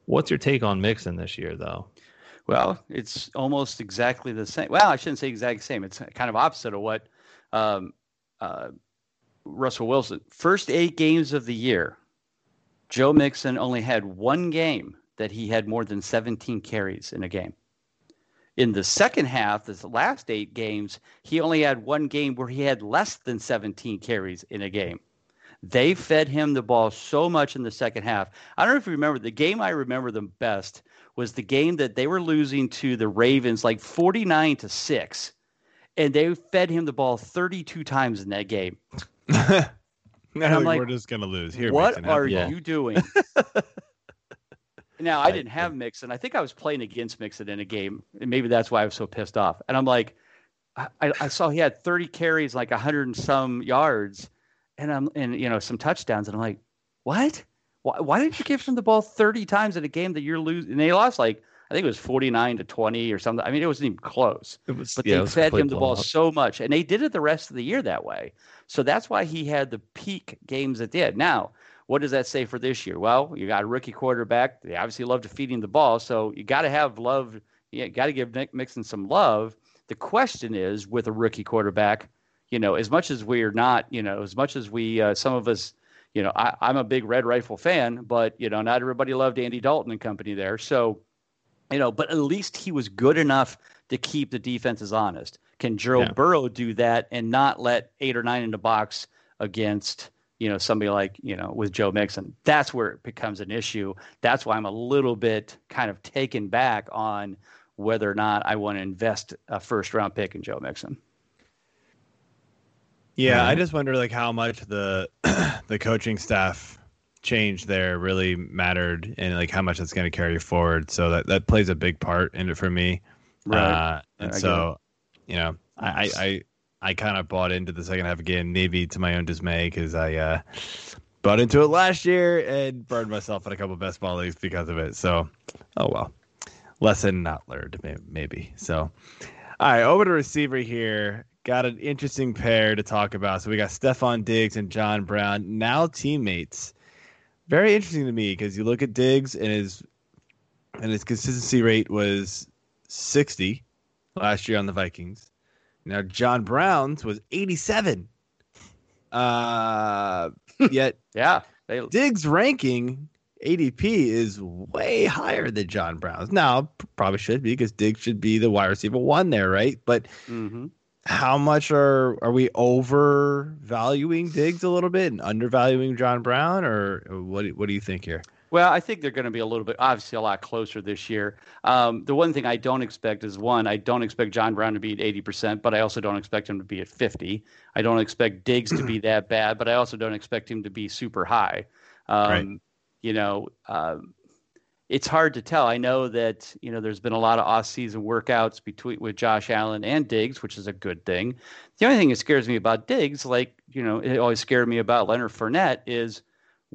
What's your take on Mixon this year though? Well, it's almost exactly the same. Well, I shouldn't say exactly the same. It's kind of opposite of what um, uh, Russell Wilson. First eight games of the year, Joe Mixon only had one game that he had more than 17 carries in a game. In the second half, the last eight games, he only had one game where he had less than 17 carries in a game. They fed him the ball so much in the second half. I don't know if you remember the game I remember the best was the game that they were losing to the Ravens like 49 to 6 and they fed him the ball 32 times in that game. and I'm like, we're just gonna lose here. what are ball. you doing? now I didn't have Mixon. I think I was playing against Mixon in a game, and maybe that's why I was so pissed off. And I'm like, I, I saw he had 30 carries, like 100 and some yards, and I'm and you know some touchdowns, and I'm like, what? Why, why did you give him the ball 30 times in a game that you're losing? And they lost like I think it was 49 to 20 or something. I mean, it wasn't even close. It was, But yeah, they was fed him the ball blowout. so much, and they did it the rest of the year that way. So that's why he had the peak games at the end. Now, what does that say for this year? Well, you got a rookie quarterback. They obviously love to feed the ball, so you got to have love. You got to give Nick Mixon some love. The question is, with a rookie quarterback, you know, as much as we're not, you know, as much as we, uh, some of us, you know, I, I'm a big Red Rifle fan, but you know, not everybody loved Andy Dalton and company there. So you know, but at least he was good enough to keep the defenses honest. Can Joe Yeah. Burrow do that and not let eight or nine in the box against, you know, somebody like, you know, with Joe Mixon? That's where it becomes an issue. That's why I'm a little bit kind of taken back on whether or not I want to invest a first round pick in Joe Mixon. Yeah, I just wonder like how much the the coaching staff change there really mattered and like how much it's going to carry forward. So that that plays a big part in it for me. Uh, and I so, you know, I I I, kind of bought into the second half again, maybe to my own dismay because I uh, bought into it last year and burned myself in a couple best ball leagues because of it. So, oh well, lesson not learned, maybe. So, all right, over to receiver here. Got an interesting pair to talk about. So we got Stefon Diggs and John Brown, now teammates. Very interesting to me because you look at Diggs and his and his consistency rate was 60 last year on the Vikings. Now John Brown's was 87. Uh, yet Yeah. They, Diggs' ranking ADP is way higher than John Brown's. Now, probably should be because Diggs should be the wide receiver one there, right? But mhm. how much are are we overvaluing Diggs a little bit and undervaluing John Brown, or what? What do you think here? Well, I think they're going to be a little bit, obviously, a lot closer this year. Um, the one thing I don't expect is one, I don't expect John Brown to be at 80%, but I also don't expect him to be at 50. I don't expect Diggs to be that bad, but I also don't expect him to be super high. Um, Right. You know, um, it's hard to tell. I know that you know there's been a lot of off-season workouts between with Josh Allen and Diggs, which is a good thing. The only thing that scares me about Diggs, like you know, it always scared me about Leonard Fournette, is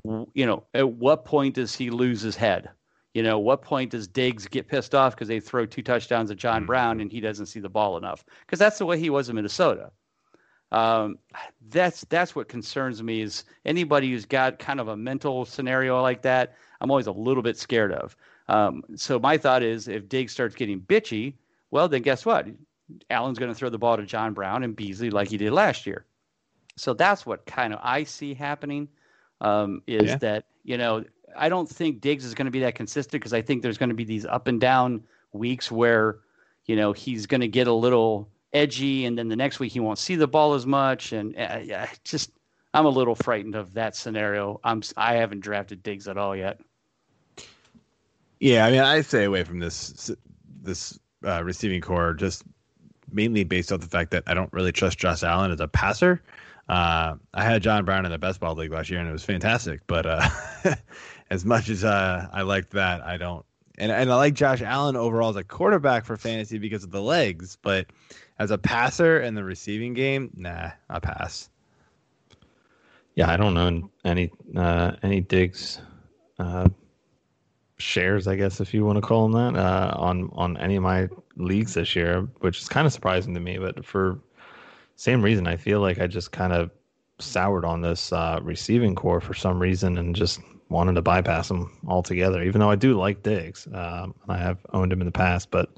you know, at what point does he lose his head? You know, what point does Diggs get pissed off because they throw two touchdowns at John Brown and he doesn't see the ball enough? Because that's the way he was in Minnesota. Um, that's that's what concerns me is anybody who's got kind of a mental scenario like that. I'm always a little bit scared of. Um, so my thought is, if Diggs starts getting bitchy, well, then guess what? Allen's going to throw the ball to John Brown and Beasley like he did last year. So that's what kind of I see happening. Um, is Yeah. that you know I don't think Diggs is going to be that consistent because I think there's going to be these up and down weeks where you know he's going to get a little edgy, and then the next week he won't see the ball as much, and uh, yeah, just I'm a little frightened of that scenario. I'm I haven't drafted Diggs at all yet. Yeah, I mean, I stay away from this this uh, receiving corps just mainly based off the fact that I don't really trust Josh Allen as a passer. Uh, I had John Brown in the best ball league last year, and it was fantastic. But uh, as much as uh, I liked that, I don't. And, and I like Josh Allen overall as a quarterback for fantasy because of the legs, but as a passer in the receiving game, nah, I pass. Yeah, I don't know any uh, any Diggs uh, shares, I guess, if you want to call them that, uh, on on any of my leagues this year, which is kind of surprising to me. But for same reason, I feel like I just kind of soured on this uh, receiving corps for some reason and just wanted to bypass him altogether. Even though I do like Diggs, um, I have owned him in the past, but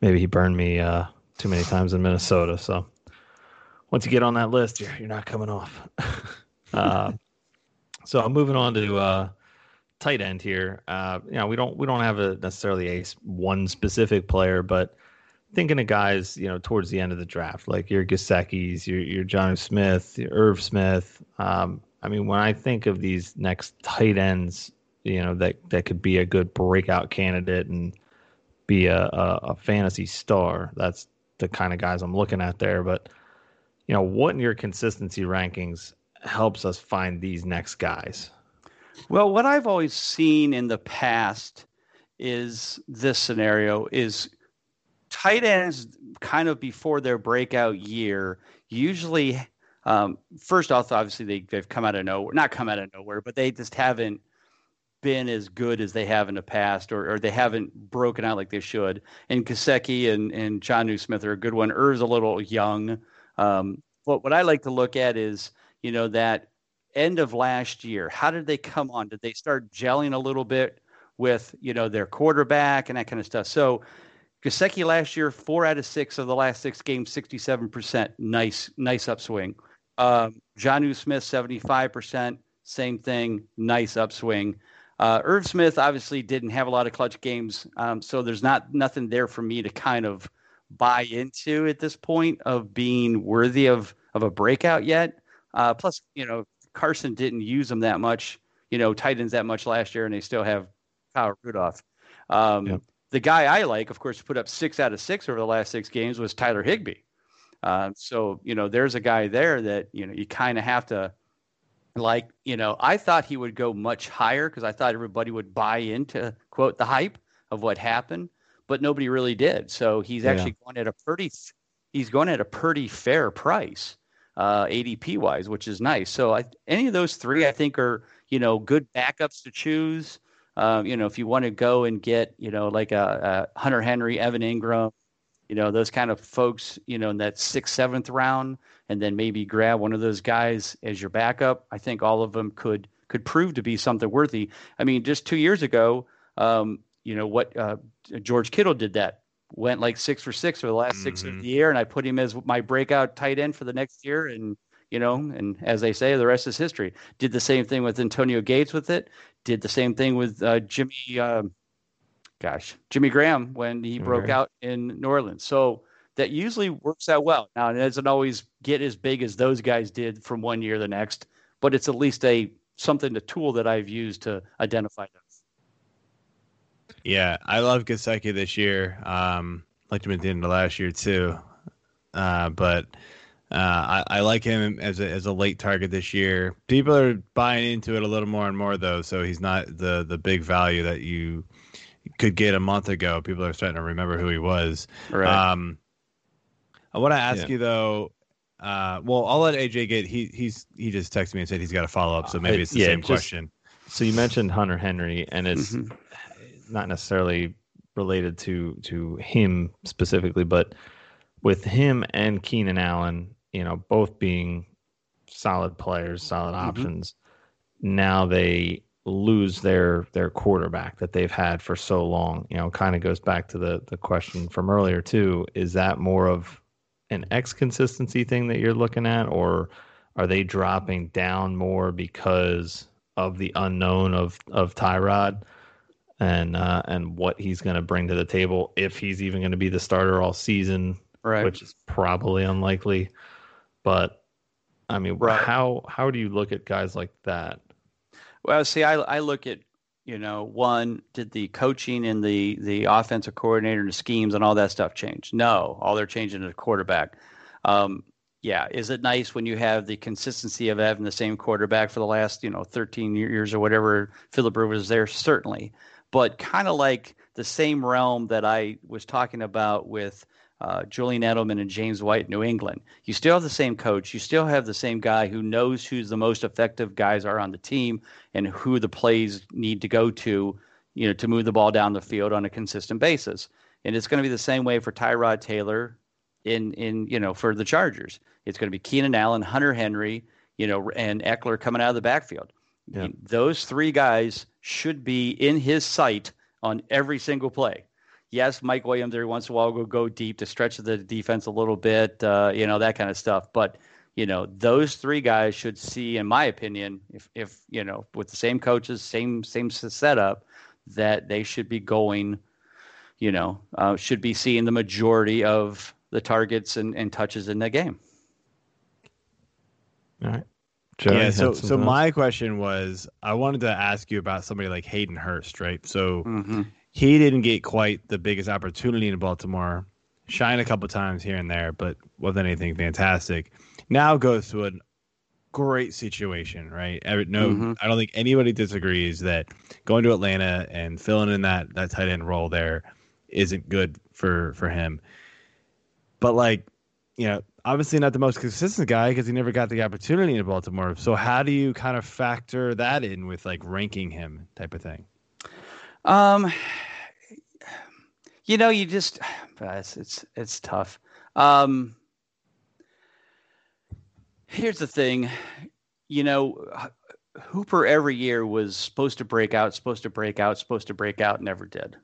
maybe he burned me uh, too many times in Minnesota. So once you get on that list, you're you're not coming off. uh, so I'm moving on to uh, tight end here. Uh, you know, we don't we don't have a necessarily a one specific player, but thinking of guys, you know, towards the end of the draft, like your Gesicki's, your your Jonnu Smith, your Irv Smith. Um, I mean, when I think of these next tight ends, you know, that that could be a good breakout candidate and be a, a, a fantasy star. That's the kind of guys I'm looking at there. But you know, what in your consistency rankings helps us find these next guys? Well, what I've always seen in the past is this scenario is tight ends kind of before their breakout year usually um, first off obviously they, they've come out of nowhere not come out of nowhere but they just haven't been as good as they have in the past or, or they haven't broken out like they should. And Gesicki and, and Jonnu Smith are a good one. Irv's a little young. Um, what, what I like to look at is you know that end of last year how did they come on? Did they start gelling a little bit with you know their quarterback and that kind of stuff? So Gesicki last year, four out of six of the last six games, 67%. Nice, nice upswing. Um, Jonnu Smith, 75%. Same thing. Nice upswing. Uh, Irv Smith obviously didn't have a lot of clutch games, um, so there's not nothing there for me to kind of buy into at this point of being worthy of of a breakout yet. Uh, plus, you know, Carson didn't use them that much, you know, tight ends that much last year, and they still have Kyle Rudolph. Um, the guy I like, of course, put up six out of six over the last six games was Tyler Higbee. Uh, so you know, there's a guy there that you know you kind of have to like. You know, I thought he would go much higher because I thought everybody would buy into quote the hype of what happened, but nobody really did. So he's yeah. actually going at a pretty he's going at a pretty fair price, uh, ADP wise, which is nice. So I, any of those three, I think, are you know good backups to choose. Um, you know, if you want to go and get, you know, like a, a, Hunter Henry, Evan Engram, you know, those kind of folks, you know, in that sixth, seventh round, and then maybe grab one of those guys as your backup. I think all of them could could prove to be something worthy. I mean, just two years ago, um, you know what uh, George Kittle did that went like six for six for the last mm-hmm. six of mm-hmm. the year, and I put him as my breakout tight end for the next year, and you know, and as they say, the rest is history. Did the same thing with Antonio Gates with it. Did the same thing with uh, Jimmy, uh, gosh, Jimmy Graham when he broke out in New Orleans. So that usually works out well. Now it doesn't always get as big as those guys did from one year to the next, but it's at least a something, a tool that I've used to identify those. Yeah, I love Gesicki this year. Um, liked him at the end of last year too, uh, but uh, I, I, like him as a, as a late target this year. People are buying into it a little more and more though, so he's not the the big value that you could get a month ago. People are starting to remember who he was. Right. Um, I want to ask yeah. you though. Uh, well, I'll let AJ get. He he's he just texted me and said he's got a follow up, so maybe it's the yeah, same just, question. So you mentioned Hunter Henry, and it's mm-hmm. not necessarily related to to him specifically, but with him and Keenan Allen, you know, both being solid players, solid mm-hmm. options. Now they lose their their quarterback that they've had for so long. You know, kind of goes back to the the question from earlier too. Is that more of an X consistency thing that you're looking at, or are they dropping down more because of the unknown of of Tyrod and uh, and what he's going to bring to the table if he's even going to be the starter all season, right. which is probably unlikely. But I mean, right. how how do you look at guys like that? Well, see, I I look at you know one did the coaching and the the offensive coordinator and the schemes and all that stuff change? No, all they're changing is the quarterback. Um, yeah, is it nice when you have the consistency of having the same quarterback for the last you know 13 years or whatever Philip Rivers was there? Certainly, but kind of like the same realm that I was talking about with uh, Julian Edelman and James White, New England. You still have the same coach. You still have the same guy who knows who's the most effective guys are on the team and who the plays need to go to, you know, to move the ball down the field on a consistent basis. And it's going to be the same way for Tyrod Taylor in in you know for the Chargers. It's going to be Keenan Allen, Hunter Henry, you know, and Ekeler coming out of the backfield. Yeah. Those three guys should be in his sight on every single play yes, Mike Williams every once in a while will go deep to stretch the defense a little bit, uh, you know, that kind of stuff. But you know, those three guys should see, in my opinion, if if you know, with the same coaches, same same setup, that they should be going, you know, uh, should be seeing the majority of the targets and, and touches in the game. All right. Joey yeah. So, so my question was, I wanted to ask you about somebody like Hayden Hurst, right? So, mm-hmm he didn't get quite the biggest opportunity in Baltimore. Shine a couple times here and there, but wasn't anything fantastic. Now goes to a great situation, right? Every, no, Mhm. I don't think anybody disagrees that going to Atlanta and filling in that that tight end role there isn't good for for him. But like, you know, obviously not the most consistent guy because he never got the opportunity in Baltimore. So how do you kind of factor that in with like ranking him type of thing? Um, you know, you just it's it's, it's tough. Um, here's the thing, you know, Hooper every year was supposed to break out, supposed to break out, supposed to break out, never did.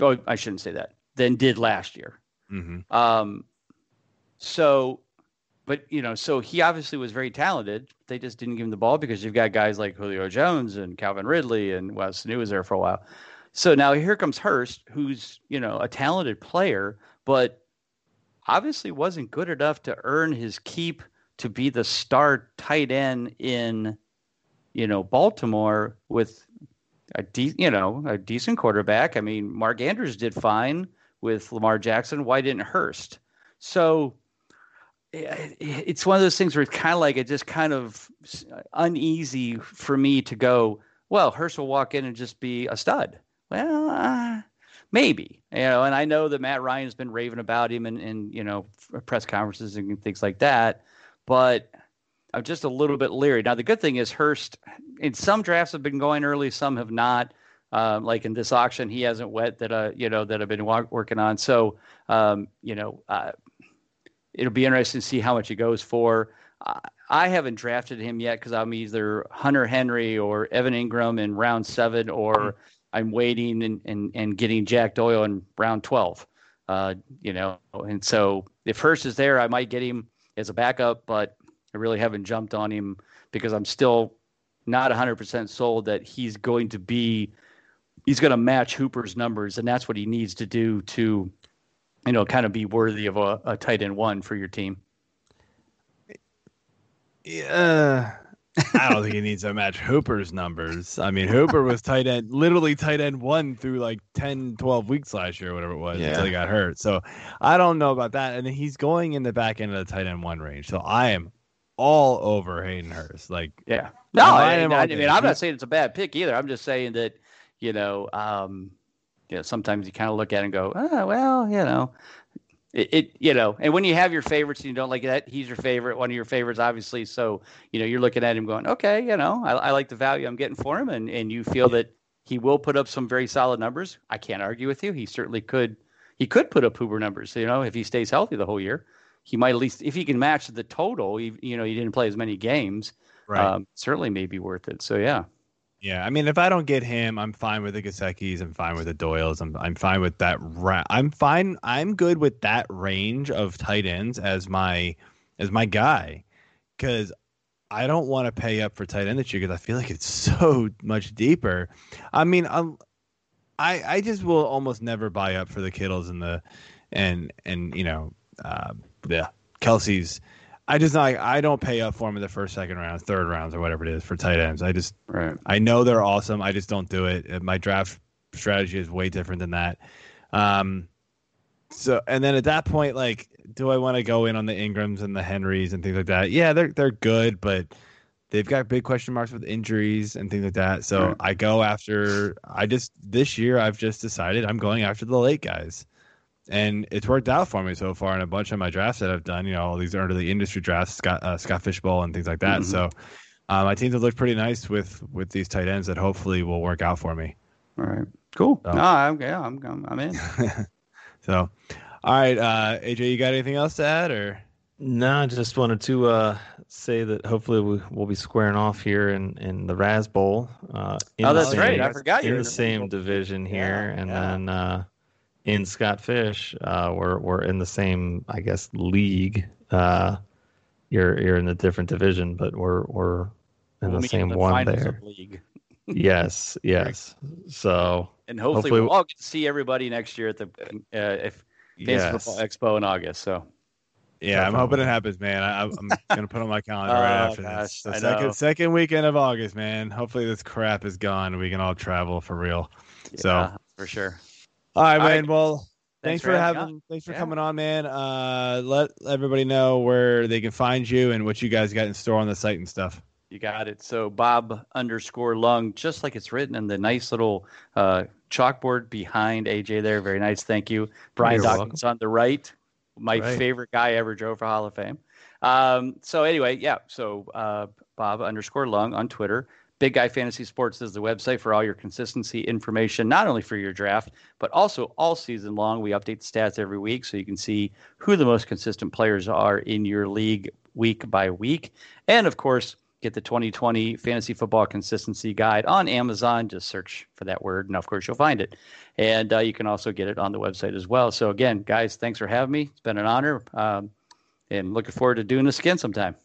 Oh, I shouldn't say that. Then did last year. Mm-hmm. Um, so, but you know, so he obviously was very talented. They just didn't give him the ball because you've got guys like Julio Jones and Calvin Ridley and Wes New was there for a while. So now here comes Hurst, who's you know a talented player, but obviously wasn't good enough to earn his keep to be the star tight end in you know Baltimore with a de- you know a decent quarterback. I mean, Mark Andrews did fine with Lamar Jackson. Why didn't Hurst? So it's one of those things where it's kind of like it just kind of uneasy for me to go. Well, Hurst will walk in and just be a stud. Well, uh, maybe you know. And I know that Matt Ryan's been raving about him and you know press conferences and things like that, but. I'm just a little bit leery. Now, the good thing is Hurst, in some drafts have been going early, some have not. Um, like in this auction, he hasn't wet that uh, you know that I've been wa- working on. So, um, you know, uh, it'll be interesting to see how much he goes for. I, I haven't drafted him yet because I'm either Hunter Henry or Evan Engram in round seven, or I'm waiting and, and, and getting Jack Doyle in round 12. Uh, you know, and so if Hurst is there, I might get him as a backup, but I really haven't jumped on him because I'm still not 100% sold that he's going to be he's going to match Hooper's numbers and that's what he needs to do to you know kind of be worthy of a, a tight end one for your team. Yeah. I don't think he needs to match Hooper's numbers. I mean, Hooper was tight end, literally tight end one through like 10, 12 weeks last year, whatever it was, until he got hurt. So I don't know about that. And he's going in the back end of the tight end one range. So I am all over Hayden Hurst. Like, Yeah. No, I I, I, I mean I'm not saying it's a bad pick either. I'm just saying that you know um, you know sometimes you kind of look at it and go, oh, well, you know. It, it, you know, and when you have your favorites and you don't like that, he's your favorite, one of your favorites, obviously. So, you know, you're looking at him going, okay, you know, I, I like the value I'm getting for him, and and you feel that he will put up some very solid numbers. I can't argue with you. He certainly could. He could put up Hoover numbers. You know, if he stays healthy the whole year, he might at least if he can match the total. You, you know, he didn't play as many games. right. Um, certainly may be worth it. So yeah. Yeah, I mean, if I don't get him, I'm fine with the Gesicki's. I'm fine with the Doyles. I'm I'm fine with that. Ra- I'm fine. I'm good with that range of tight ends as my as my guy, because I don't want to pay up for tight end this year because I feel like it's so much deeper. I mean, I'm, I I just will almost never buy up for the Kittles and the and and you know uh, the Kelce's. I just like I don't pay up for them in the first, second round, third rounds, or whatever it is for tight ends. I just Right. I know they're awesome. I just don't do it. Uh, My draft strategy is way different than that. Um, so and then at that point, like, do I want to go in on the Engrams and the Henrys and things like that? Yeah, they're they're good, but they've got big question marks with injuries and things like that. So Right. I go after. I just this year I've just decided I'm going after the late guys. And it's worked out for me so far in a bunch of my drafts that I've done. You know, all these early industry drafts, Scott uh, Scott Fishbowl and things like that. Mhm. So uh, my teams have looked pretty nice with with these tight ends that hopefully will work out for me. All right. Cool. So- No, I'm, yeah, I'm, I'm, I'm in. so, all right, uh, AJ, you got anything else to add or? No, I just wanted to uh, say that hopefully we, we'll be squaring off here in, in the Raz Bowl. Uh, in Oh, the that's same, right. I forgot you in were the in the same division here, Yeah, and yeah. then uh, in Scott Fish, uh, we're we're in the same, I guess, league. Uh, you're you're in a different division, but we're we're in We'll the meet same the one there. of league. yes, yes. So And hopefully, Hopefully- we'll all get to see everybody next year at the uh, if yes, Football Expo in August. So Yeah, I'm hoping it happens, man. I, I'm gonna put on my calendar right Oh, after gosh, this. The I second know. second weekend of August, man. Hopefully this crap is gone and we can all travel for real. So- for sure. All right, All right. man. Well, Thanks, Thanks for for having having. Thanks for Yeah. coming on, man. Uh, let everybody know where they can find you and what you guys got in store on the site and stuff. You got it. So Bob underscore Lung, just like it's written in the nice little uh, chalkboard behind AJ there. Very nice. Thank you. Brian You're Dawkins on the right. My Right. favorite guy ever drove for Hall of Fame. Um, so anyway, yeah. So uh, Bob underscore Lung on Twitter. Big Guy Fantasy Sports is the website for all your consistency information, not only for your draft, but also all season long. We update the stats every week so you can see who the most consistent players are in your league week by week. And of course, get the 2020 Fantasy Football Consistency Guide on Amazon. Just search for that word, and of course, you'll find it. And uh, you can also get it on the website as well. So, again, guys, thanks for having me. It's been an honor. Um, and looking forward to doing this again sometime.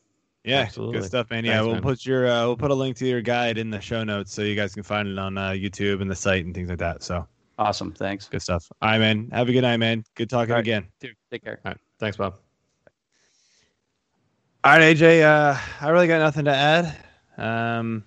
Yeah, Absolutely. good stuff, man. Yeah, Thanks, we'll man. put your uh, we'll put a link to your guide in the show notes so you guys can find it on uh, YouTube and the site and things like that. So Awesome. Thanks. good stuff. All right, man. Have a good night, man. Good talking All right. again. Dude, take care. All right. Thanks, Bob. All right, AJ. Uh, I really got nothing to add. Um,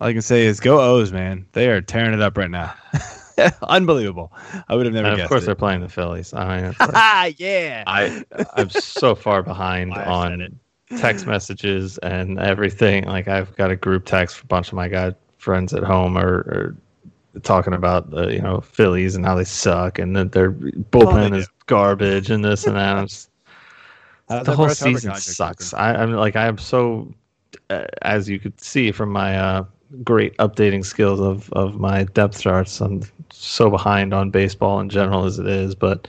all I can say is go O's, man. They are tearing it up right now. Unbelievable. I would have never And of course, it. they're playing the Phillies. I mean, like- Ah, yeah. I I'm so far behind I said it. on text messages and everything. Like I've got a group text for a bunch of my guy friends at home or, are talking about the you know Phillies and how they suck and that their bullpen they is garbage and this and that. Just- the whole season sucks. I, I'm like I am so, uh, as you could see from my uh, great updating skills of of my depth charts, I'm so behind on baseball in general as it is. But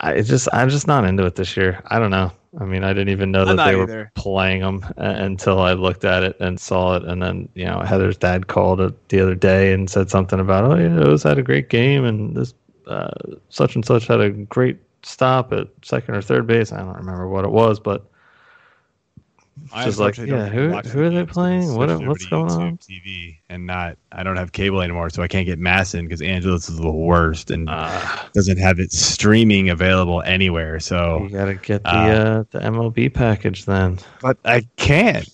I just I'm just not into it this year. I don't know. I mean, I didn't even know that they were either. playing them uh, until I looked at it and saw it. And then you know Heather's dad called it the other day and said something about oh yeah, it was had a great game and this uh, such and such had a great stop at second or third base. I don't remember what it was, but I just like, yeah, who- who are they playing? What- what's going YouTube on? TV and not. I don't have cable anymore, so I can't get MASN because Angeles is the worst and uh, doesn't have it streaming available anywhere. So, you gotta get the Uh, uh, the MLB package then. but I can't.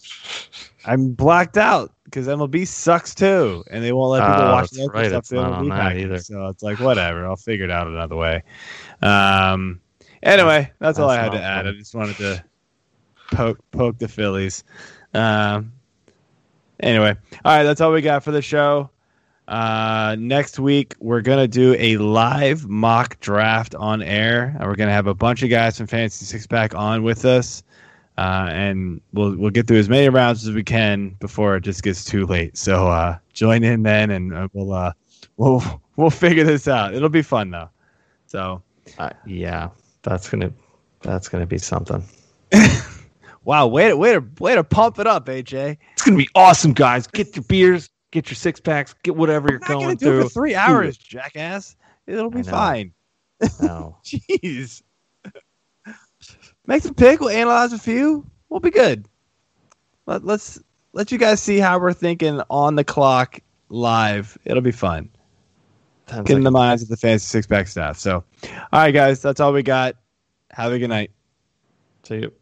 I'm blacked out because MLB sucks too, and they won't let people Oh, watch that's right, stuff It's not MLB on package. either. So it's like whatever. I'll figure it out another way. Um. Anyway, that's, all I had to add. I just wanted to poke poke the Phillies. Um. Anyway, all right, that's all we got for the show. Uh, next week we're gonna do a live mock draft on air, and we're gonna have a bunch of guys from Fantasy Six Pack on with us, uh, and we'll we'll get through as many rounds as we can before it just gets too late. So uh, join in then, and uh, we'll uh, we'll we'll figure this out. It'll be fun though. So Uh, yeah, that's gonna that's gonna be something. wow, way to way to way to pump it up, AJ. It's gonna be awesome, guys. Get your beers, get your six packs, get whatever you're I'm not gonna do it through. for three hours, jackass. It'll be fine. No. Jeez. Make some pick. We'll analyze a few. We'll be good. Let, let's let you guys see how we're thinking on the clock live. It'll be fun. Sounds Get in like the minds of the Fantasy Six Pack staff. So, all right, guys, that's all we got. Have a good night. See you.